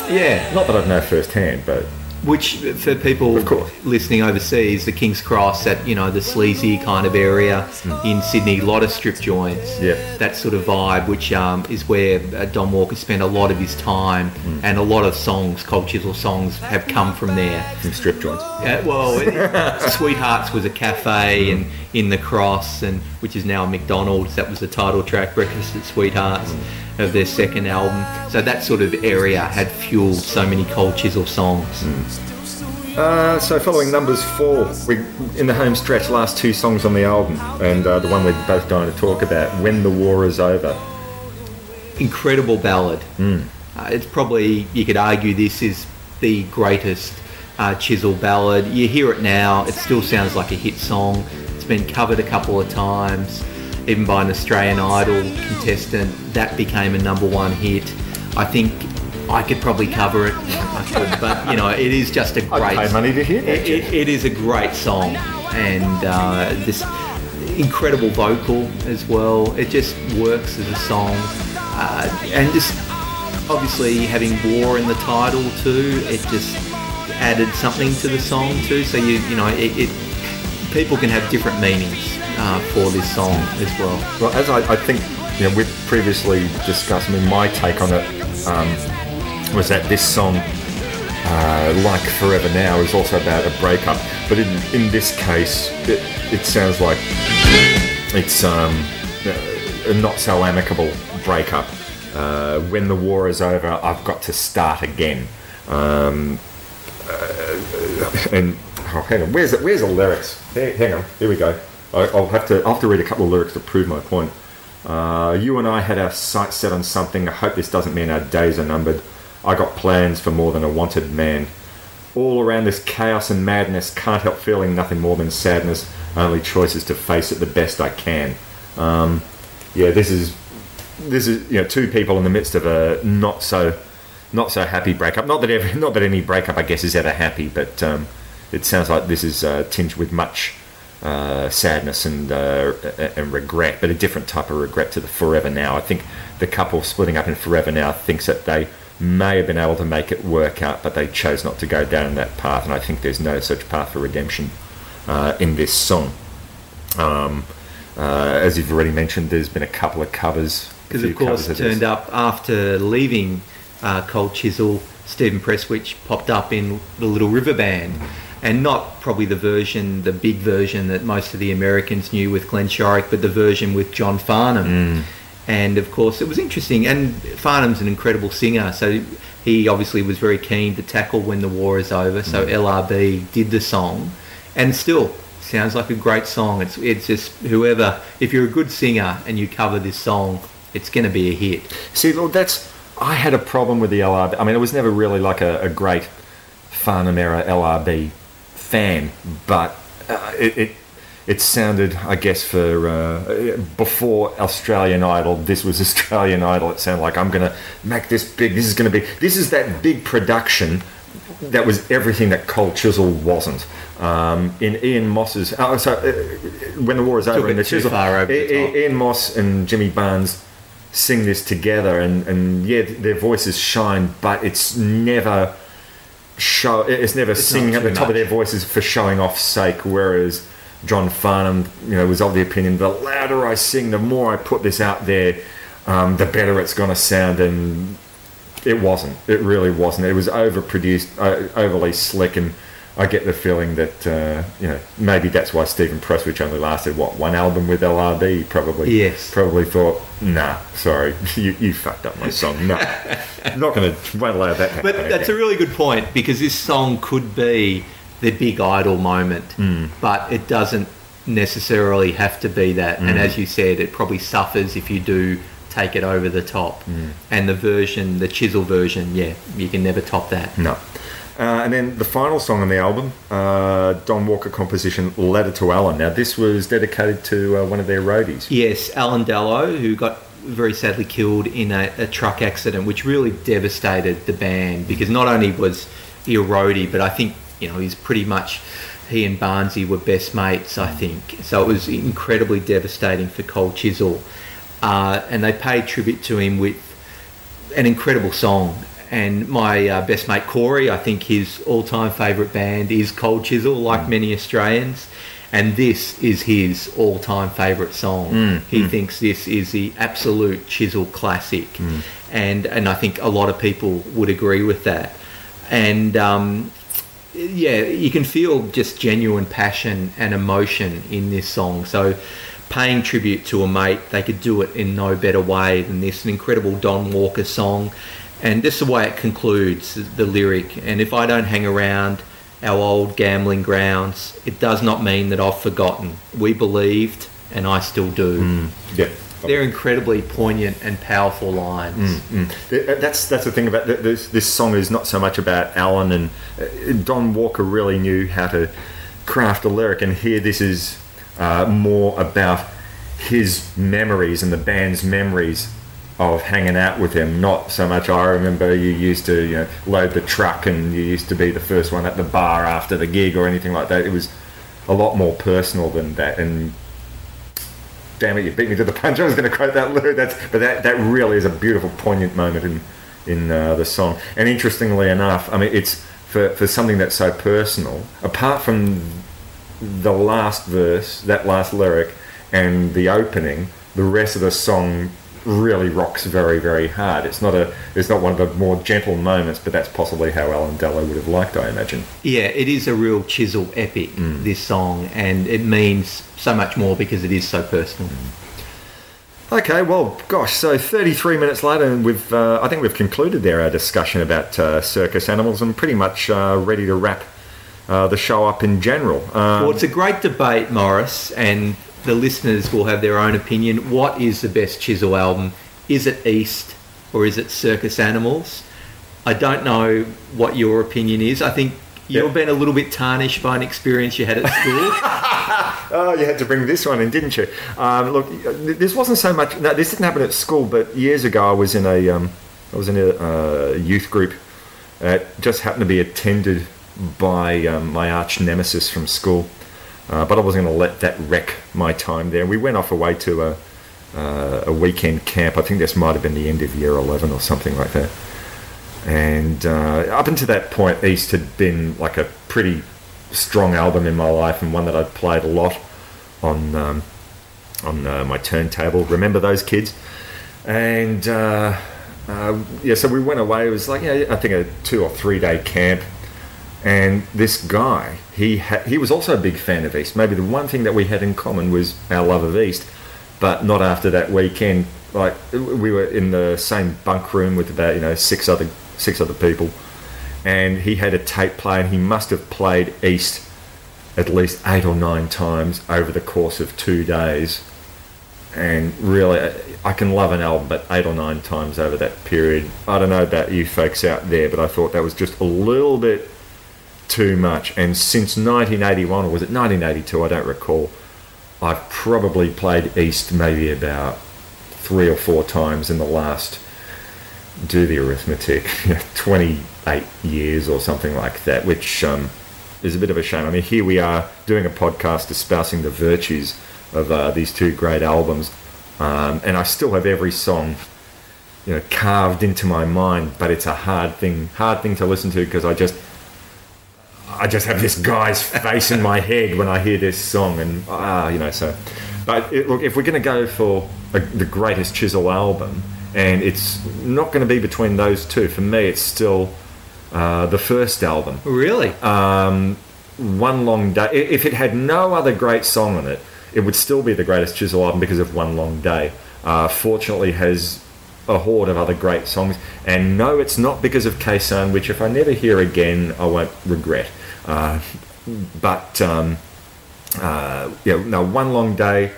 Yeah, Not that I know firsthand, but Which, for people listening overseas, the King's Cross, that you know, the sleazy kind of area in Sydney, a lot of strip joints, Yeah. that sort of vibe, which um, is where uh, Don Walker spent a lot of his time, and a lot of songs, Cold Chisel songs, have come from there. from strip joints. Uh, well, it- Sweethearts was a cafe, and in the Cross, and which is now a McDonald's. That was the title track, Breakfast at Sweethearts, of their second album. So that sort of area had fueled so many Cold Chisel songs. Uh, so following numbers four, we in the home stretch, last two songs on the album, and uh, the one we're both going to talk about, "When the War Is Over." Incredible ballad. Uh, it's probably you could argue this is the greatest uh, Chisel ballad. You hear it now, it still sounds like a hit song. It's been covered a couple of times, even by an Australian Idol contestant. That became a number one hit. I think I could probably cover it, could, but you know, it is just a I'd great. pay money to hear that, It, it, it is a great song, and uh, this incredible vocal as well. It just works as a song, uh, and just obviously having war in the title too. It just added something to the song too. So you you know it, it people can have different meanings uh, for this song as well. Well, as I, I think you know, we've previously discussed, I mean, my take on it um, was that this song, uh, like Forever Now, is also about a breakup. But in, in this case, it, it sounds like it's um, a not so amicable breakup. Uh, when the war is over, I've got to start again. Um, uh, and oh, hang on, where's the, where's the lyrics? Hey, hang on, here we go. I, I'll have to I'll have to read a couple of lyrics to prove my point. Uh, you and I had our sights set on something. I hope this doesn't mean our days are numbered. I got plans for more than a wanted man. All around this chaos and madness, can't help feeling nothing more than sadness. Only choice is to face it the best I can. Um, yeah, this is this is you know two people in the midst of a not so not so happy breakup. Not that every, not that any breakup I guess is ever happy, but um, it sounds like this is uh, tinged with much uh, sadness and uh, and regret, but a different type of regret to the Forever Now. I think the couple splitting up in Forever Now thinks that they may have been able to make it work out, but they chose not to go down that path, and I think there's no such path for redemption uh, in this song. Um, uh, as you've already mentioned, there's been a couple of covers. because of course of turned up after leaving uh, Cold Chisel. Stephen Prestwich popped up in the Little River Band, and not probably the version, the big version that most of the Americans knew with Glenn Shorrock, but the version with John Farnham. Mm. And of course, it was interesting. And Farnham's an incredible singer, so he obviously was very keen to tackle when the war is over. So mm. LRB did the song, and still sounds like a great song. It's it's just whoever, if you're a good singer and you cover this song, it's going to be a hit. See, look, that's I had a problem with the LRB. I mean, it was never really like a, a great Farnham era LRB fan, but uh, it, it it sounded, I guess, for uh, before Australian Idol. This was Australian Idol. It sounded like I'm going to make this big. This is going to be. This is that big production that was everything that Cold Chisel wasn't. Um, in Ian Moss's, oh, so uh, when the war is over, and the Chisel, over the Ian Moss and Jimmy Barnes sing this together, and, and yeah, their voices shine, but it's never show. It's never singing at the top of their voices for showing off sake. Whereas John Farnham, you know, was of the opinion the louder I sing, the more I put this out there, um, the better it's going to sound. And it wasn't. It really wasn't. It was overproduced, uh, overly slick, and I get the feeling that uh, you know maybe that's why Stephen Prestwich only lasted what one album with LRB. Probably. Yes. Probably thought, nah, sorry, you, you fucked up my song. No, not going to won't allow that. But that's a really good point because this song could be the big idol moment, hmm. but it doesn't necessarily have to be that. And hmm. as you said, it probably suffers if you do take it over the top. Hmm. And the version, the chisel version, yeah, you can never top that. No. Uh, and then the final song on the album, uh, Don Walker composition "Letter to Alan." Now, this was dedicated to uh, one of their roadies. Yes, Alan Dallow, who got very sadly killed in a, a truck accident, which really devastated the band because not only was he a roadie, but I think you know he's pretty much he and Barnsey were best mates. I think so. It was incredibly devastating for Cold Chisel, uh, and they paid tribute to him with an incredible song. And my uh, best mate Corey, I think his all-time favourite band is Cold Chisel, like many Australians. And this is his all-time favourite song. he thinks this is the absolute Chisel classic, and and I think a lot of people would agree with that. And um, yeah, you can feel just genuine passion and emotion in this song. So, paying tribute to a mate, they could do it in no better way than this. An incredible Don Walker song, and this is the way it concludes the lyric. And if I don't hang around our old gambling grounds, it does not mean that I've forgotten. We believed, and I still do. Yeah. They're incredibly poignant and powerful lines. Th- That's that's the thing about this. This song is not so much about Alan and uh, Don Walker. Really knew how to craft a lyric, and here this is uh, more about his memories and the band's memories of hanging out with him. Not so much. I remember you used to you know, load the truck, and you used to be the first one at the bar after the gig or anything like that. It was a lot more personal than that, and damn it, you beat me to the punch. I was going to quote that lyric. That's, but that, that really is a beautiful, poignant moment in in uh, the song. And interestingly enough, I mean, it's for, for something that's so personal. Apart from the last verse, that last lyric, and the opening, the rest of the song really rocks very, very hard. It's not a, it's not one of the more gentle moments, but that's possibly how Alan Dallow would have liked, I imagine. Yeah, it is a real chisel epic, this song, and it means so much more because it is so personal. Okay, well, gosh, so 33 minutes later, and we've, uh, I think we've concluded there our discussion about uh, circus animals and pretty much uh, ready to wrap uh, the show up in general. Um, Well, it's a great debate, Morris, and the listeners will have their own opinion. What is the best Chisel album? Is it East or is it Circus Animals? I don't know what your opinion is. I think you've Yep. been a little bit tarnished by an experience you had at school. Oh, you had to bring this one in, didn't you? Um, look, this wasn't so much. No, this didn't happen at school, but years ago, I was in a, um, I was in a uh, youth group that just happened to be attended by um, my arch nemesis from school. Uh, but I wasn't going to let that wreck my time there. We went off away to a, uh, a weekend camp. I think this might have been the end of year 11 or something like that. And uh, up until that point, East had been like a pretty strong album in my life and one that I'd played a lot on um, on uh, my turntable. Remember those kids? And uh, uh, yeah, so we went away. It was like yeah, I think a two or three day camp, And this guy, he ha- he was also a big fan of East. Maybe the one thing that we had in common was our love of East, but not after that weekend. Like we were in the same bunk room with about you know six other six other people, and he had a tape player, and he must have played East at least eight or nine times over the course of two days. And really, I can love an album, but eight or nine times over that period. I don't know about you folks out there, but I thought that was just a little bit too much. And since 1981, or was it 1982? I don't recall. I've probably played East maybe about three or four times in the last, do the arithmetic, 28 years or something like that, which um, is a bit of a shame. I mean, here we are doing a podcast espousing the virtues of uh, these two great albums, um, and I still have every song, you know, carved into my mind. But it's a hard thing, hard thing to listen to because I just, I just have this guy's face in my head when I hear this song, and ah, you know, so. But it, look, if we're going to go for a, the greatest Chisel album, and it's not going to be between those two, for me, it's still uh, the first album. Really? Um, One Long Day. If it had no other great song on it, it would still be the greatest Chisel album because of One Long Day. Uh, fortunately, has a horde of other great songs. And no, it's not because of Khe Sanh, which if I never hear again, I won't regret. Uh, but um, uh, yeah, no, One Long Day.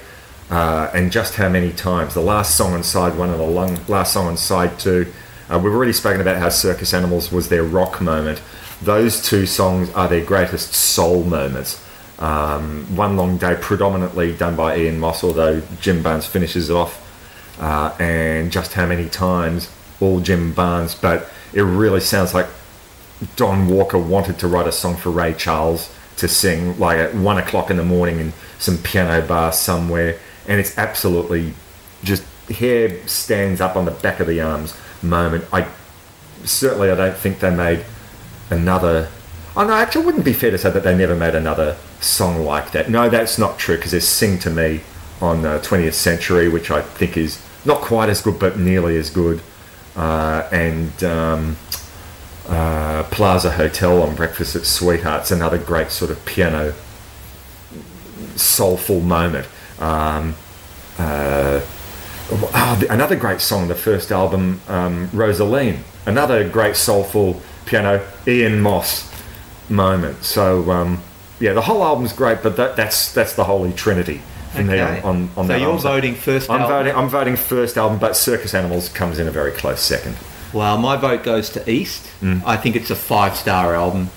Uh, and just how many times the last song on side one and the long, last song on side two uh, we've already spoken about how circus animals was their rock moment those two songs are their greatest soul moments um, one long day predominantly done by ian moss although jim barnes finishes it off uh, and just how many times all jim barnes but it really sounds like Don Walker wanted to write a song for Ray Charles to sing like at one o'clock in the morning in some piano bar somewhere, and it's absolutely just hair stands up on the back of the arms moment. I certainly I don't think they made another. Oh no, actually, wouldn't be fair to say that they never made another song like that. No, that's not true because there's "Sing to Me" on uh, 20th Century, which I think is not quite as good, but nearly as good, uh, and. Um, uh, Plaza Hotel on Breakfast at Sweetheart's another great sort of piano soulful moment. Um, uh, oh, the- another great song, the first album, um, Rosaline. Another great soulful piano, Ian Moss moment. So um, yeah, the whole album's great, but that, that's that's the holy trinity for me Okay. on, on, on So that you're album. voting first I'm album? voting. I'm voting first album, but Circus Animals comes in a very close second. Well, my vote goes to East. Mm. I think it's a five star album.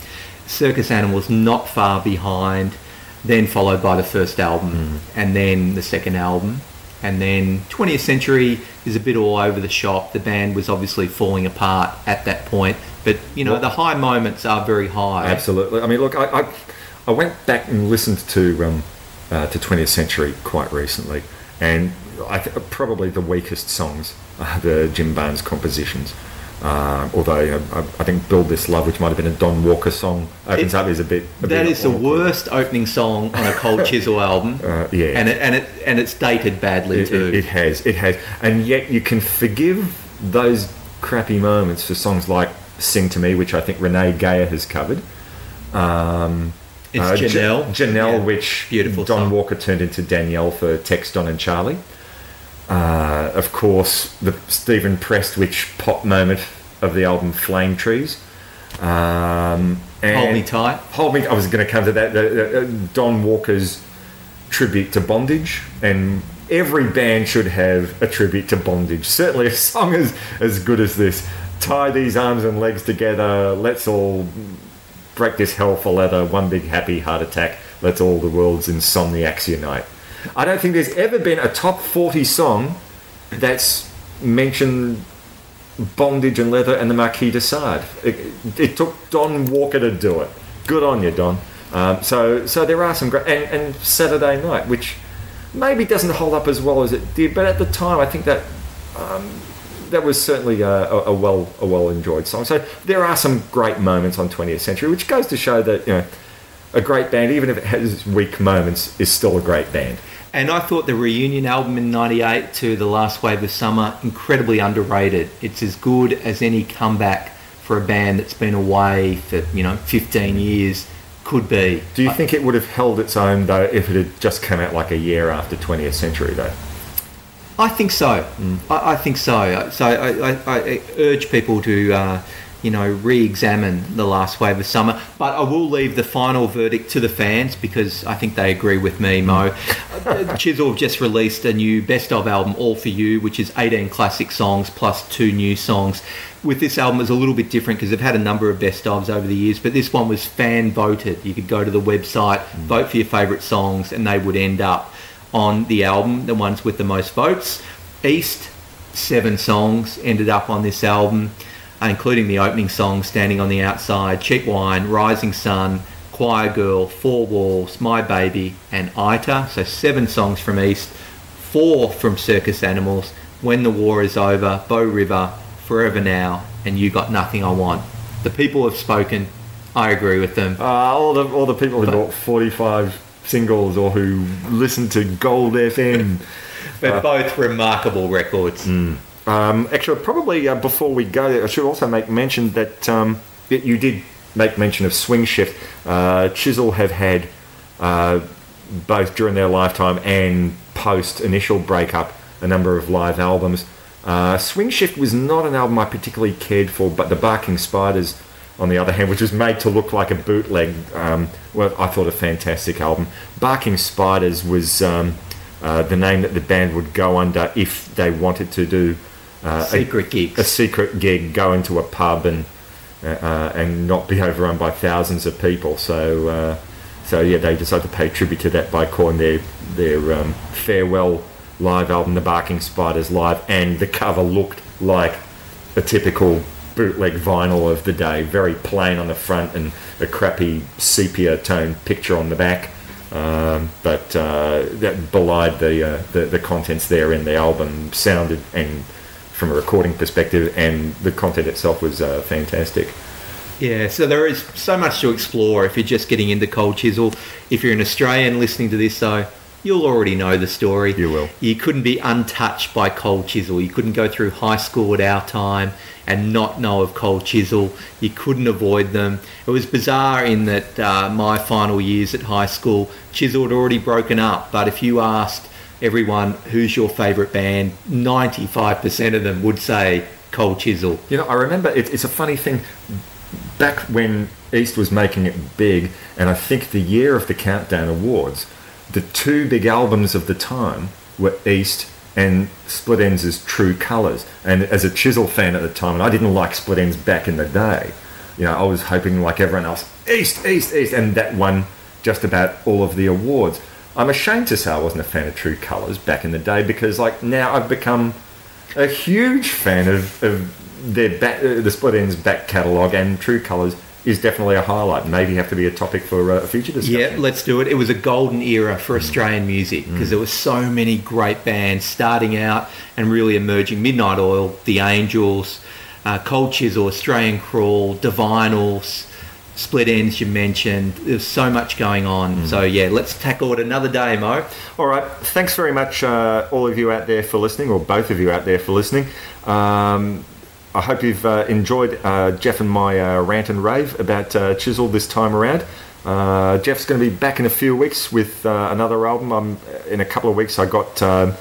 Circus Animals not far behind, then followed by the first album, Mm. and then the second album. And then 20th Century is a bit all over the shop. The band was obviously falling apart at that point, but you know Well- the high moments are very high. Absolutely. I mean, look, I, I, I went back and listened to um, uh, to 20th Century quite recently, and I th- probably the weakest songs the Jim Barnes compositions. Uh, although you know, I, I think "Build This Love," which might have been a Don Walker song, opens It- up is a bit. A That bit is the worst opening song on a Cold Chisel album. Uh, yeah. and it and it and it's dated badly It, too. it, it has, it has, and yet you can forgive those crappy moments for songs like "Sing to Me," which I think Renee Geyer has covered. Um, It's uh, Janelle. Janelle, Yeah. which Beautiful Don song. Walker turned into Danielle for "Tex Don, and Charlie. Uh, of course, the Stephen Prestwich pop moment of the album "Flame Trees." Um, and Hold Me Tight. Hold me. I was going to come to that. The, uh, Don Walker's tribute to bondage, and every band should have a tribute to bondage. Certainly, a song as as good as this. Tie these arms and legs together. Let's all break this hell for leather. One big happy heart attack. Let's all the world's insomniacs unite. I don't think there's ever been a top 40 song that's mentioned bondage and leather and the Marquis de Sade. It, it took Don Walker to do it. Good on you, Don. Um, so, so there are some great and, and Saturday Night, which maybe doesn't hold up as well as it did, but at the time I think that um, that was certainly a, a, a well a well enjoyed song. So there are some great moments on 20th Century, which goes to show that you know a great band, even if it has weak moments, is still a great band. And I thought the reunion album in '98 to the Last Wave of Summer incredibly underrated. It's as good as any comeback for a band that's been away for you know 15 years could be. Do you think it would have held its own though if it had just come out like a year after 20th Century though? I think so. I, I think so. So I, I, I urge people to, uh, you know, re-examine the last wave of summer. But I will leave the final verdict to the fans because I think they agree with me, Mo. Chisel have just released a new best of album, All for You, which is 18 classic songs plus two new songs. With this album, it's a little bit different because they've had a number of best ofs over the years, but this one was fan voted. You could go to the website, hmm. vote for your favourite songs, and they would end up on the album, the ones with the most votes. East, seven songs ended up on this album, including the opening song, Standing on the Outside, Cheap Wine, Rising Sun, Choir Girl, Four Walls, My Baby, and Ita. So seven songs from East, four from Circus Animals, When the War is Over, Bow River, Forever Now, and You Got Nothing I Want. The people have spoken. I agree with them. Uh, all the all the people who bought 45 singles or who listened to Gold FM. They're both remarkable records. Um, actually, probably uh, before we go, I should also make mention that, um, that you did make mention of Swing Shift. Uh, Chisel have had uh, both during their lifetime and post initial breakup a number of live albums. Uh, Swing Shift was not an album I particularly cared for, but the Barking Spiders, on the other hand, which was made to look like a bootleg, um, well, I thought a fantastic album. Barking Spiders was um, uh, the name that the band would go under if they wanted to do uh, a- Secret gigs. a secret gig, go into a pub and uh, uh, and not be overrun by thousands of people. So uh, so yeah, they decided to pay tribute to that by calling their their um, farewell live album "The Barking Spiders Live," and the cover looked like a typical bootleg vinyl of the day, very plain on the front and a crappy sepia tone picture on the back. Um, but uh, that belied the, uh, the the contents there in the album sounded and from a recording perspective, and the content itself was uh, fantastic. Yeah, so there is so much to explore if you're just getting into Cold Chisel. If you're an Australian listening to this, though, you'll already know the story. You will. You couldn't be untouched by Cold Chisel. You couldn't go through high school at our time and not know of Cold Chisel. You couldn't avoid them. It was bizarre in that uh, my final years at high school, Chisel had already broken up. But if you asked everyone who's your favourite band, 95% of them would say Cold Chisel. You know, I remember it, it's a funny thing. Back when East was making it big, and I think the year of the Countdown Awards, the two big albums of the time were East and Split Enz' True Colours. And as a Chisel fan at the time, and I didn't like Split Enz back in the day, you know, I was hoping like everyone else, East, East, East, and that won just about all of the awards. I'm ashamed to say I wasn't a fan of True Colours back in the day because, like, now I've become a huge fan of, of their back, uh, the Split Enz back catalogue, and True Colours is definitely a highlight. Maybe have to be a topic for uh, a future discussion. Yeah, let's do it. It was a golden era for Australian music because there were so many great bands starting out and really emerging. Midnight Oil, The Angels, uh, Cold Chisel, Australian Crawl, Divinyls, Split Enz you mentioned. There's so much going on. So yeah, let's tackle it another day, Mo. All right. Thanks very much, uh, all of you out there for listening, or both of you out there for listening. Um, I hope you've uh, enjoyed uh, Jeff and my uh, rant and rave about uh, Chisel this time around. Uh, Jeff's going to be back in a few weeks with uh, another album. Um, in a couple of weeks, I got um,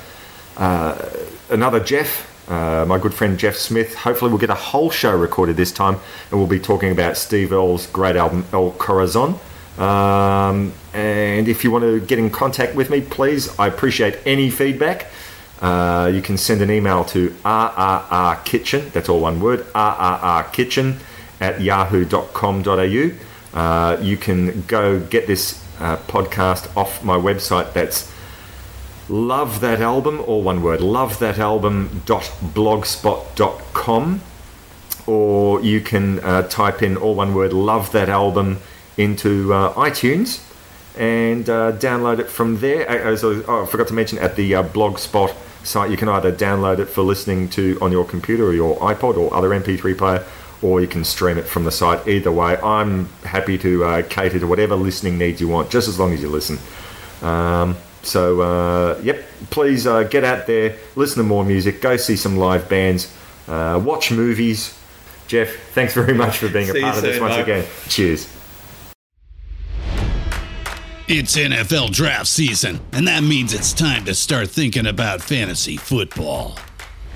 uh, another Jeff, uh, my good friend Jeff Smith. Hopefully, we'll get a whole show recorded this time, and we'll be talking about Steve Earle's great album El Corazon. Um, and if you want to get in contact with me, please, I appreciate any feedback. Uh, you can send an email to rrrkitchen, that's all one word, rrrkitchen at yahoo.com.au. Uh, you can go get this uh, podcast off my website, that's love that album, all one word, love that album album.blogspot.com. Or you can uh, type in all one word, love that album into uh, iTunes and uh, download it from there. As I, oh, I forgot to mention, at the uh, Blogspot site, you can either download it for listening to on your computer or your iPod or other MP3 player, or you can stream it from the site. Either way, I'm happy to uh, cater to whatever listening needs you want, just as long as you listen. Um, so, uh, yep, please uh, get out there, listen to more music, go see some live bands, uh, watch movies, Jeff, thanks very much for being a you part of this once mate. again. Cheers. It's NFL draft season, and that means it's time to start thinking about fantasy football.